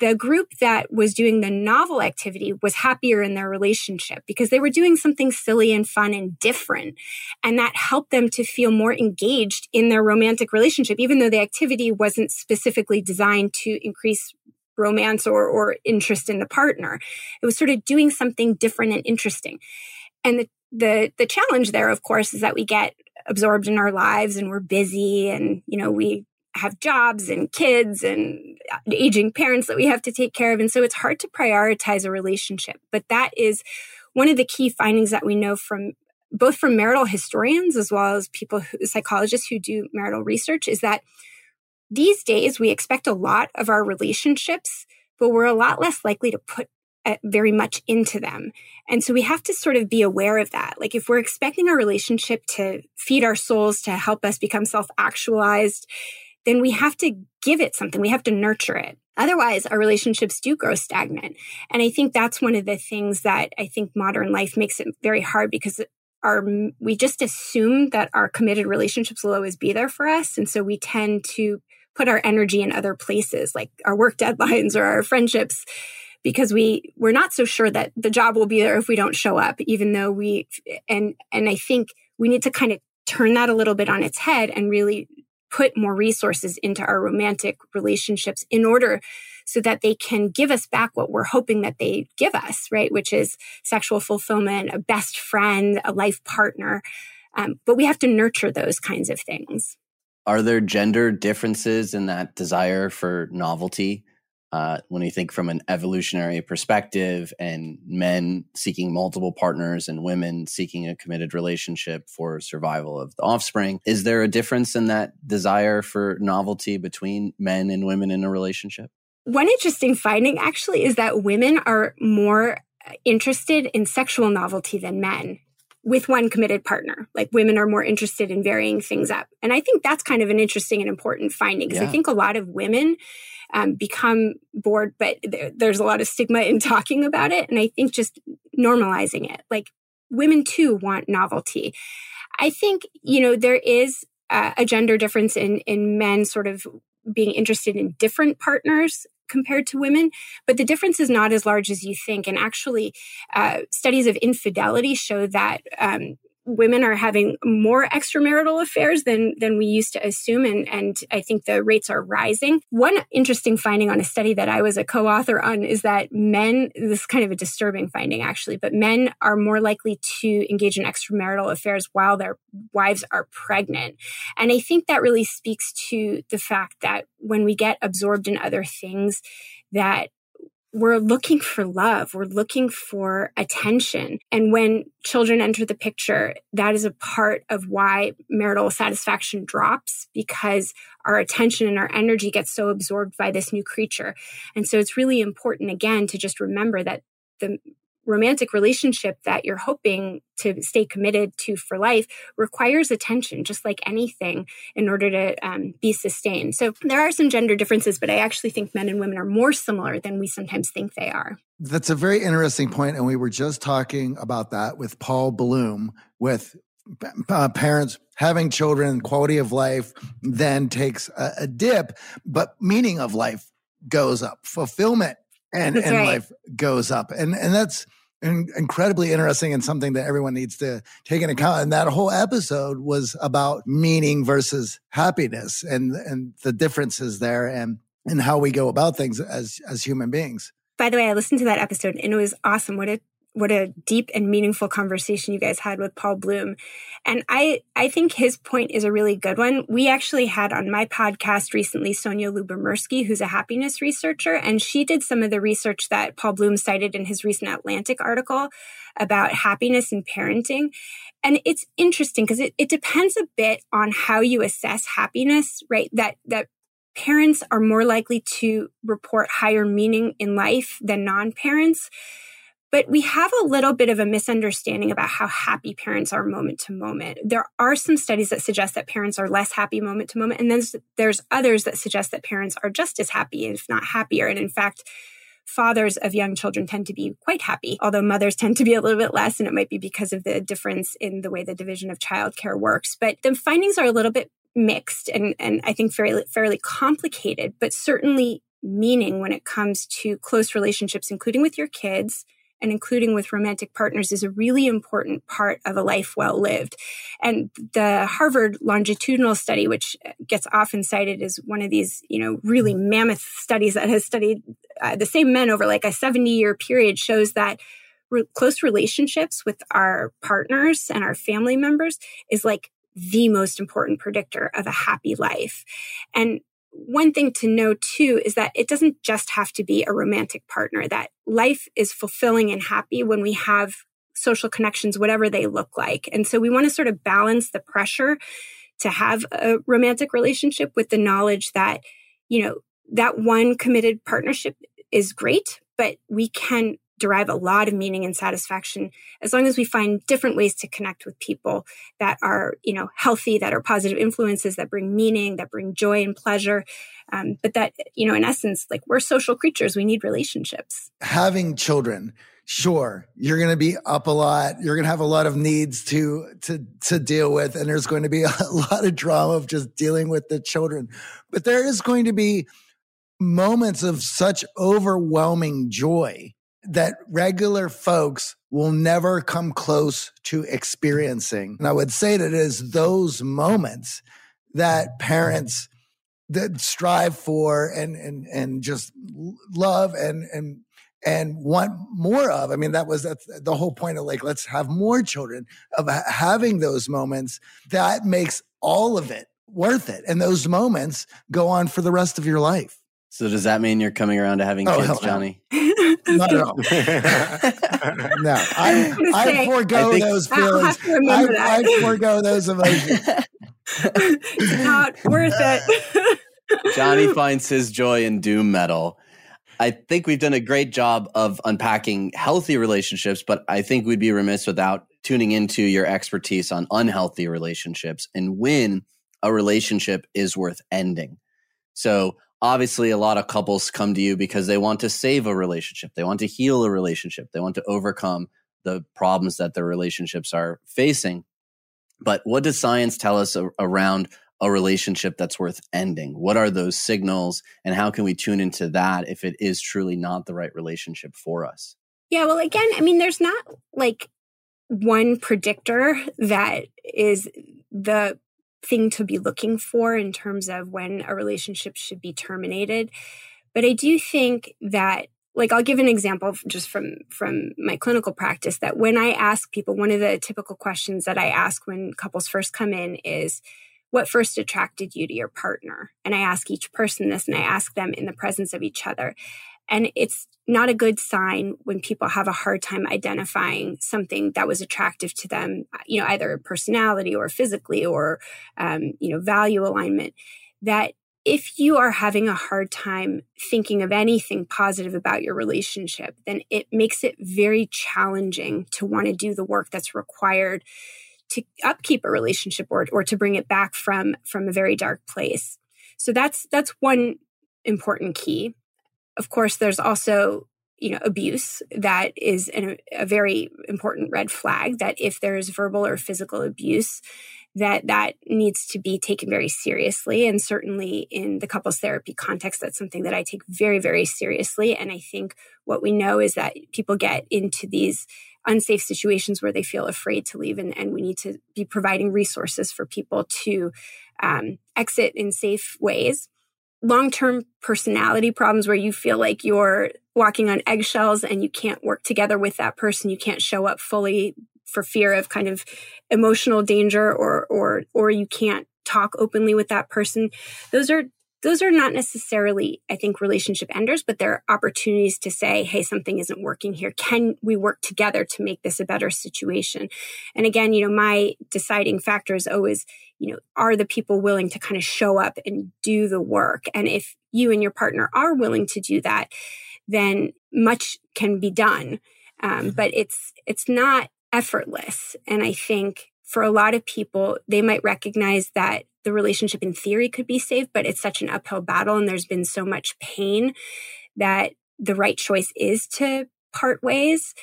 the group that was doing the novel activity was happier in their relationship because they were doing something silly and fun and different. And that helped them to feel more engaged in their romantic relationship, even though the activity wasn't specifically designed to increase romance or, or interest in the partner. It was sort of doing something different and interesting. And the, the, the challenge there, of course, is that we get absorbed in our lives and we're busy and, you know, we have jobs and kids and uh, aging parents that we have to take care of. And so it's hard to prioritize a relationship. But that is one of the key findings that we know from both from marital historians as well as people who, psychologists who do marital research is that these days, we expect a lot of our relationships, but we're a lot less likely to put uh, very much into them. And so we have to sort of be aware of that. Like if we're expecting our relationship to feed our souls, to help us become self actualized, then we have to give it something. We have to nurture it. Otherwise, our relationships do grow stagnant. And I think that's one of the things that I think modern life makes it very hard because our we just assume that our committed relationships will always be there for us. And so we tend to put our energy in other places like our work deadlines or our friendships because we we're not so sure that the job will be there if we don't show up even though we and and I think we need to kind of turn that a little bit on its head and really put more resources into our romantic relationships in order so that they can give us back what we're hoping that they give us, right? Which is sexual fulfillment, a best friend, a life partner. Um, but we have to nurture those kinds of things. Are there gender differences in that desire for novelty? Uh, when you think from an evolutionary perspective and men seeking multiple partners and women seeking a committed relationship for survival of the offspring, is there a difference in that desire for novelty between men and women in a relationship? One interesting finding actually is that women are more interested in sexual novelty than men with one committed partner. Like women are more interested in varying things up. And I think that's kind of an interesting and important finding because yeah. I think a lot of women um, become bored, but there, there's a lot of stigma in talking about it. And I think just normalizing it, like women too want novelty. I think, you know, there is a gender difference in, in men sort of being interested in different partners compared to women, but the difference is not as large as you think. And actually, uh, studies of infidelity show that um, women are having more extramarital affairs than than we used to assume and and I think the rates are rising. One interesting finding on a study that I was a co-author on is that men this is kind of a disturbing finding actually, but men are more likely to engage in extramarital affairs while their wives are pregnant. And I think that really speaks to the fact that when we get absorbed in other things that we're looking for love. We're looking for attention. And when children enter the picture, that is a part of why marital satisfaction drops because our attention and our energy gets so absorbed by this new creature. And so it's really important, again, to just remember that the romantic relationship that you're hoping to stay committed to for life requires attention, just like anything, in order to um, be sustained. So there are some gender differences, but I actually think men and women are more similar than we sometimes think they are. That's a very interesting point, and we were just talking about that with Paul Bloom with uh, parents having children, quality of life then takes a, a dip, but meaning of life goes up, fulfillment and, and right. life goes up. And, and that's in, incredibly interesting and something that everyone needs to take into account. And that whole episode was about meaning versus happiness and, and the differences there and, and how we go about things as, as human beings. By the way, I listened to that episode and it was awesome. What a what a deep and meaningful conversation you guys had with Paul Bloom. And I, I think his point is a really good one. We actually had on my podcast recently Sonja Lyubomirsky, who's a happiness researcher, and she did some of the research that Paul Bloom cited in his recent Atlantic article about happiness and parenting. And it's interesting because it, it depends a bit on how you assess happiness, right? That, that parents are more likely to report higher meaning in life than non-parents. But we have a little bit of a misunderstanding about how happy parents are moment to moment. There are some studies that suggest that parents are less happy moment to moment. And then there's others that suggest that parents are just as happy, if not happier. And in fact, fathers of young children tend to be quite happy, although mothers tend to be a little bit less. And it might be because of the difference in the way the division of childcare works. But the findings are a little bit mixed and, and I think fairly, fairly complicated, but certainly meaning when it comes to close relationships, including with your kids and including with romantic partners is a really important part of a life well lived. And the Harvard longitudinal study, which gets often cited as one of these, you know, really mammoth studies that has studied uh, the same men over like a 70 year period, shows that re- close relationships with our partners and our family members is like the most important predictor of a happy life. And one thing to know too is that it doesn't just have to be a romantic partner, that life is fulfilling and happy when we have social connections, whatever they look like. And so we want to sort of balance the pressure to have a romantic relationship with the knowledge that, you know, that one committed partnership is great, but we can derive a lot of meaning and satisfaction as long as we find different ways to connect with people that are you know healthy that are positive influences that bring meaning that bring joy and pleasure. Um, but that you know in essence like we're social creatures. We need relationships. Having children sure you're going to be up a lot. You're going to have a lot of needs to to to deal with and there's going to be a lot of drama of just dealing with the children. But there is going to be moments of such overwhelming joy that regular folks will never come close to experiencing. And I would say that it is those moments that parents that strive for and and and just love and and and want more of. I mean, that was the whole point of like let's have more children of having those moments. That makes all of it worth it, and those moments go on for the rest of your life. So does that mean you're coming around to having oh, kids, Johnny? Not at all. no, I, I forego I those feelings. I, I, forego those emotions. it's not worth it. Johnny finds his joy in doom metal. I think we've done a great job of unpacking healthy relationships, but I think we'd be remiss without tuning into your expertise on unhealthy relationships and when a relationship is worth ending. So, obviously a lot of couples come to you because they want to save a relationship. They want to heal a relationship. They want to overcome the problems that their relationships are facing. But what does science tell us around a relationship that's worth ending? What are those signals and how can we tune into that if it is truly not the right relationship for us? Yeah well again i mean there's not like one predictor that is the thing to be looking for in terms of when a relationship should be terminated. But I do think that like I'll give an example just from from my clinical practice that when I ask people one of the typical questions that I ask when couples first come in is what first attracted you to your partner? And I ask each person this and I ask them in the presence of each other. And it's not a good sign when people have a hard time identifying something that was attractive to them, you know, either personality or physically or, um, you know, value alignment. That if you are having a hard time thinking of anything positive about your relationship, then it makes it very challenging to want to do the work that's required to upkeep a relationship or, or to bring it back from from a very dark place. So that's that's one important key. Of course, there's also you know abuse that is an, a very important red flag that if there is verbal or physical abuse that that needs to be taken very seriously. And certainly in the couples therapy context that's something that i take very very seriously. And i think what we know is that people get into these unsafe situations where they feel afraid to leave and, and we need to be providing resources for people to um, exit in safe ways long term personality problems where you feel like you're walking on eggshells and you can't work together with that person. You can't show up fully for fear of kind of emotional danger or or or you can't talk openly with that person. Those are those are not necessarily, I think, relationship enders, but they're opportunities to say, hey, something isn't working here. Can we work together to make this a better situation? And again, you know, my deciding factor is always, you know, are the people willing to kind of show up and do the work? And if you and your partner are willing to do that, then much can be done. Um, mm-hmm. but it's it's not effortless. And I think for a lot of people, they might recognize that the relationship in theory could be saved, but it's such an uphill battle and there's been so much pain that the right choice is to part ways.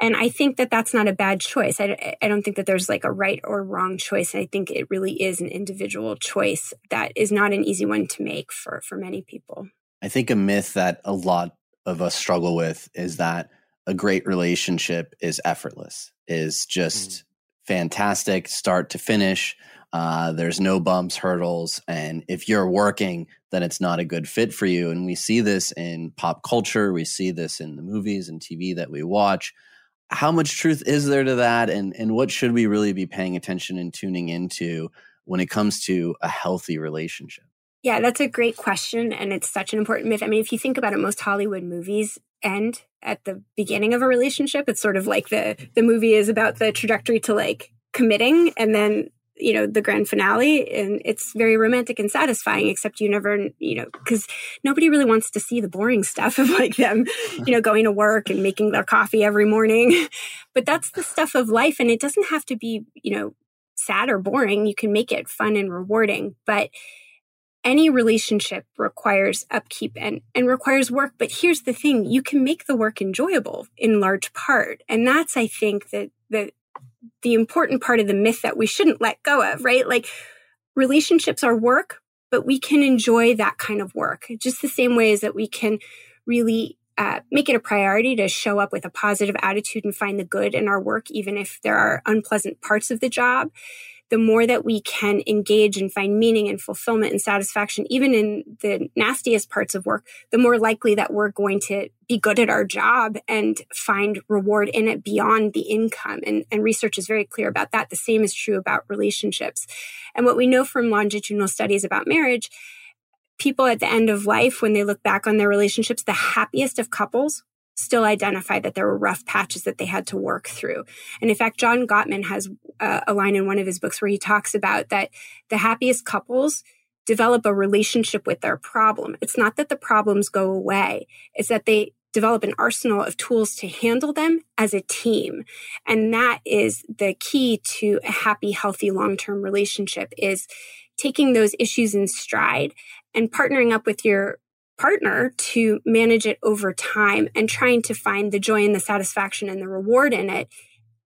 And I think that that's not a bad choice. I, I don't think that there's like a right or wrong choice. I think it really is an individual choice that is not an easy one to make for, for many people. I think a myth that a lot of us struggle with is that a great relationship is effortless, is just mm. fantastic start to finish. Uh, there's no bumps, hurdles. And if you're working, then it's not a good fit for you. And we see this in pop culture. We see this in the movies and TV that we watch. How much truth is there to that? And, and what should we really be paying attention and tuning into when it comes to a healthy relationship? Yeah, that's a great question. And it's such an important myth. I mean, if you think about it, most Hollywood movies end at the beginning of a relationship. It's sort of like the the movie is about the trajectory to like committing and then you know the grand finale and it's very romantic and satisfying except you never you know because nobody really wants to see the boring stuff of like them you know going to work and making their coffee every morning but that's the stuff of life and it doesn't have to be you know sad or boring you can make it fun and rewarding but any relationship requires upkeep and, and requires work. But here's the thing you can make the work enjoyable in large part. And that's, I think, that the, the important part of the myth that we shouldn't let go of, right? Like relationships are work, but we can enjoy that kind of work just the same way as that we can really uh, make it a priority to show up with a positive attitude and find the good in our work, even if there are unpleasant parts of the job the more that we can engage and find meaning and fulfillment and satisfaction, even in the nastiest parts of work, the more likely that we're going to be good at our job and find reward in it beyond the income. And, and research is very clear about that. The same is true about relationships. And what we know from longitudinal studies about marriage, people at the end of life, when they look back on their relationships, the happiest of couples still identify that there were rough patches that they had to work through. And in fact, John Gottman has uh, a line in one of his books where he talks about that the happiest couples develop a relationship with their problem. It's not that the problems go away, it's that they develop an arsenal of tools to handle them as a team. And that is the key to a happy, healthy, long-term relationship is taking those issues in stride and partnering up with your partner to manage it over time and trying to find the joy and the satisfaction and the reward in it,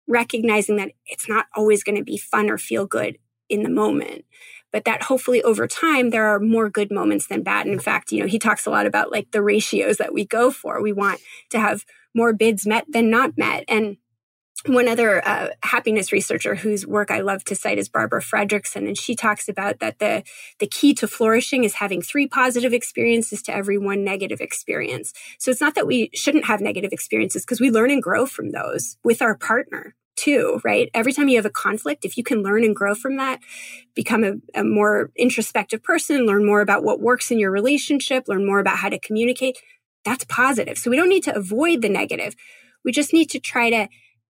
recognizing that it's not always going to be fun or feel good in the moment. But that hopefully over time, there are more good moments than bad. And in fact, you know, he talks a lot about like the ratios that we go for. We want to have more bids met than not met. And one other uh, happiness researcher whose work I love to cite is Barbara Fredrickson, and she talks about that the the key to flourishing is having three positive experiences to every one negative experience. So it's not that we shouldn't have negative experiences because we learn and grow from those with our partner too, right? Every time you have a conflict, if you can learn and grow from that, become a, a more introspective person, learn more about what works in your relationship, learn more about how to communicate, that's positive. So we don't need to avoid the negative. We just need to try to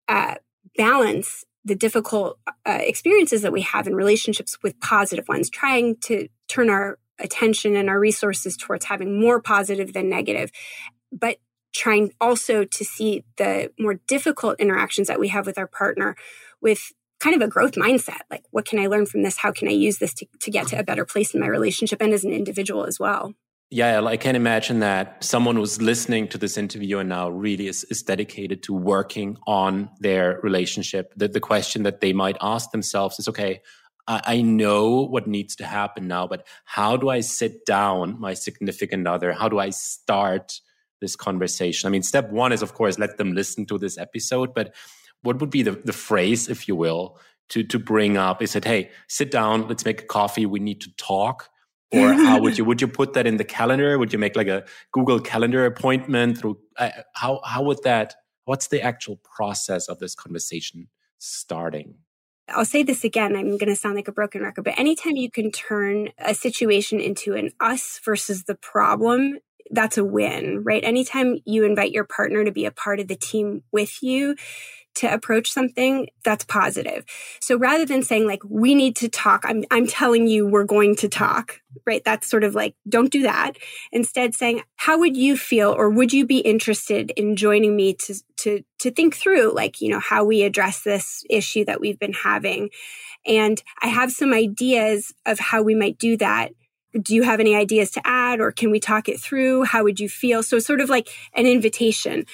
uh, balance the difficult uh, experiences that we have in relationships with positive ones, trying to turn our attention and our resources towards having more positive than negative, but trying also to see the more difficult interactions that we have with our partner with kind of a growth mindset. Like, what can I learn from this? How can I use this to, to get to a better place in my relationship and as an individual as well? Yeah, I can imagine that someone who's listening to this interview and now really is, is dedicated to working on their relationship. The, the question that they might ask themselves is, okay, I, I know what needs to happen now, but how do I sit down my significant other? How do I start this conversation? I mean, step one is, of course, let them listen to this episode, but what would be the, the phrase, if you will, to, to bring up? Is it, hey, sit down, let's make a coffee, we need to talk? Or how would you would you put that in the calendar would you make like a google calendar appointment through uh, how how would that what's the actual process of this conversation starting I'll say this again. I'm going to sound like a broken record, but anytime you can turn a situation into an us versus the problem, that's a win, right? Anytime you invite your partner to be a part of the team with you, to approach something that's positive. So rather than saying like, we need to talk, I'm, I'm telling you we're going to talk, right? That's sort of like, don't do that. Instead saying, how would you feel or would you be interested in joining me to, to, to think through like, you know, how we address this issue that we've been having? And I have some ideas of how we might do that do you have any ideas to add or can we talk it through how would you feel so sort of like an invitation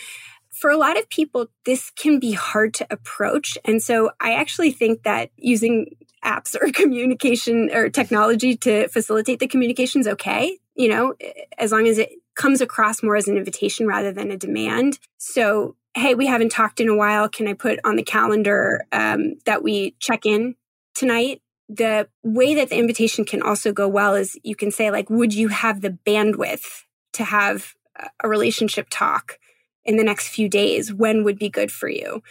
for a lot of people, this can be hard to approach. And so I actually think that using apps or communication or technology to facilitate the communication is okay, you know, as long as it comes across more as an invitation rather than a demand. So, hey, we haven't talked in a while. Can I put on the calendar um, that we check in tonight? The way that the invitation can also go well is you can say, like, would you have the bandwidth to have a relationship talk? In the next few days when would be good for you?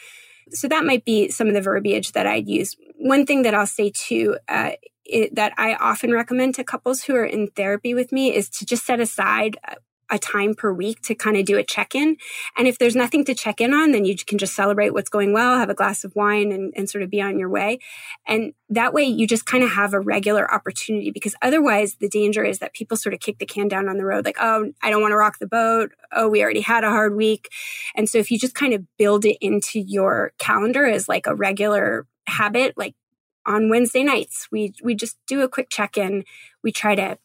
So that might be some of the verbiage that i'd use. One thing that i'll say too uh, it, that i often recommend to couples who are in therapy with me is to just set aside a time per week to kind of do a check in. And if there's nothing to check in on, then you can just celebrate what's going well, have a glass of wine and, and sort of be on your way. And that way you just kind of have a regular opportunity because otherwise the danger is that people sort of kick the can down on the road like, oh, I don't want to rock the boat. Oh, we already had a hard week. And so if you just kind of build it into your calendar as like a regular habit, like on Wednesday nights, we we just do a quick check in. We try to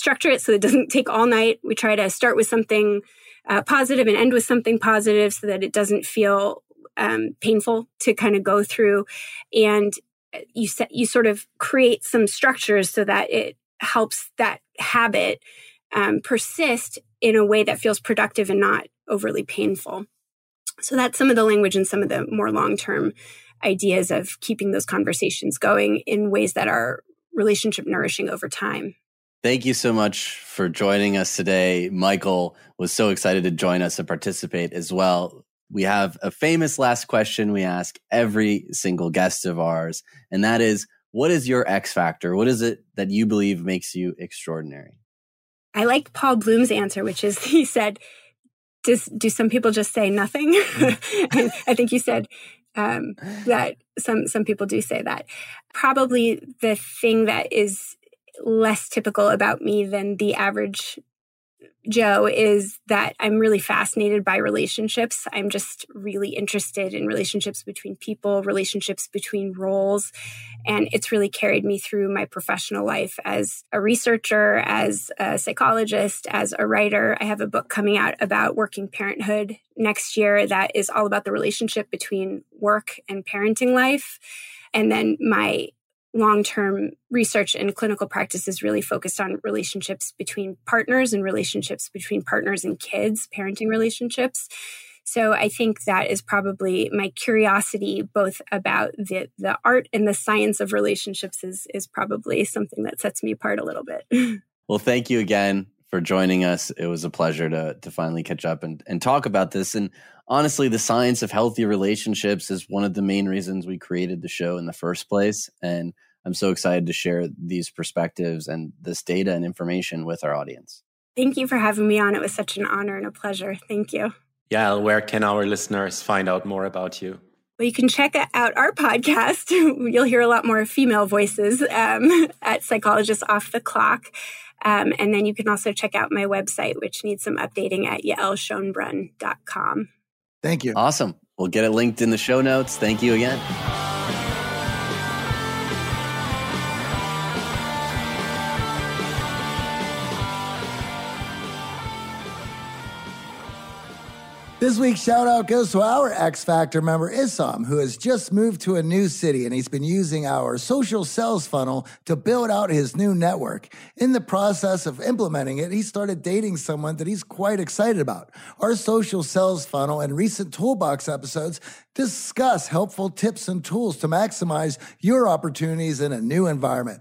structure it so it doesn't take all night. We try to start with something uh, positive and end with something positive so that it doesn't feel um, painful to kind of go through. And you set, you sort of create some structures so that it helps that habit um, persist in a way that feels productive and not overly painful. So that's some of the language and some of the more long term ideas of keeping those conversations going in ways that are relationship nourishing over time. Thank you so much for joining us today. Michael was so excited to join us and participate as well. We have a famous last question we ask every single guest of ours, and that is what is your X factor? What is it that you believe makes you extraordinary? I like Paul Bloom's answer, which is he said, Does, Do some people just say nothing? I think you said um, that some, some people do say that. Probably the thing that is less typical about me than the average Joe is that I'm really fascinated by relationships. I'm just really interested in relationships between people, relationships between roles. And it's really carried me through my professional life as a researcher, as a psychologist, as a writer. I have a book coming out about working parenthood next year that is all about the relationship between work and parenting life. And then my long term research and clinical practice is really focused on relationships between partners and relationships between partners and kids, parenting relationships. So I think that is probably my curiosity, both about the, the art and the science of relationships, is, is probably something that sets me apart a little bit. well, thank you again for joining us. It was a pleasure to, to finally catch up and, and talk about this. And honestly, the science of healthy relationships is one of the main reasons we created the show in the first place. And I'm so excited to share these perspectives and this data and information with our audience. Thank you for having me on. It was such an honor and a pleasure. Thank you. Yeah, where can our listeners find out more about you? Well, you can check out our podcast. You'll hear a lot more female voices um, at Psychologists Off the Clock. Um, and then you can also check out my website, which needs some updating at yaelschonbrun.com. Thank you. Awesome. We'll get it linked in the show notes. Thank you again. This week's shout out goes to our X Factor member, Isam, who has just moved to a new city and he's been using our social sales funnel to build out his new network. In the process of implementing it, he started dating someone that he's quite excited about. Our social sales funnel and recent toolbox episodes discuss helpful tips and tools to maximize your opportunities in a new environment.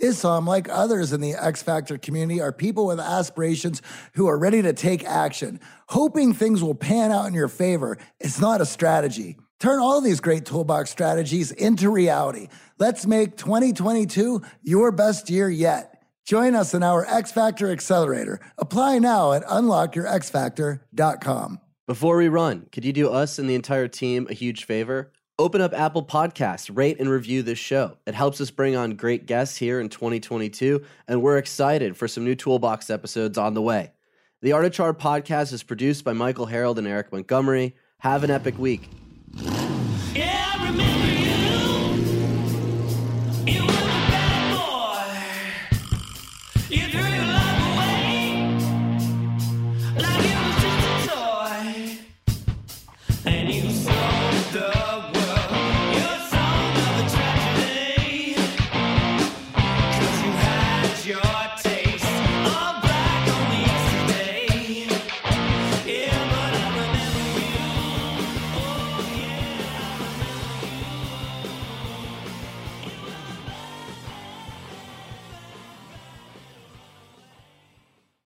Isam, like others in the X Factor community, are people with aspirations who are ready to take action. Hoping things will pan out in your favor is not a strategy. Turn all these great toolbox strategies into reality. Let's make 2022 your best year yet. Join us in our X Factor Accelerator. Apply now at unlockyourxfactor.com. Before we run, could you do us and the entire team a huge favor? Open up Apple Podcasts, rate and review this show. It helps us bring on great guests here in 2022, and we're excited for some new Toolbox episodes on the way. The Art of Charm podcast is produced by Michael Harold and Eric Montgomery. Have an epic week. Yeah,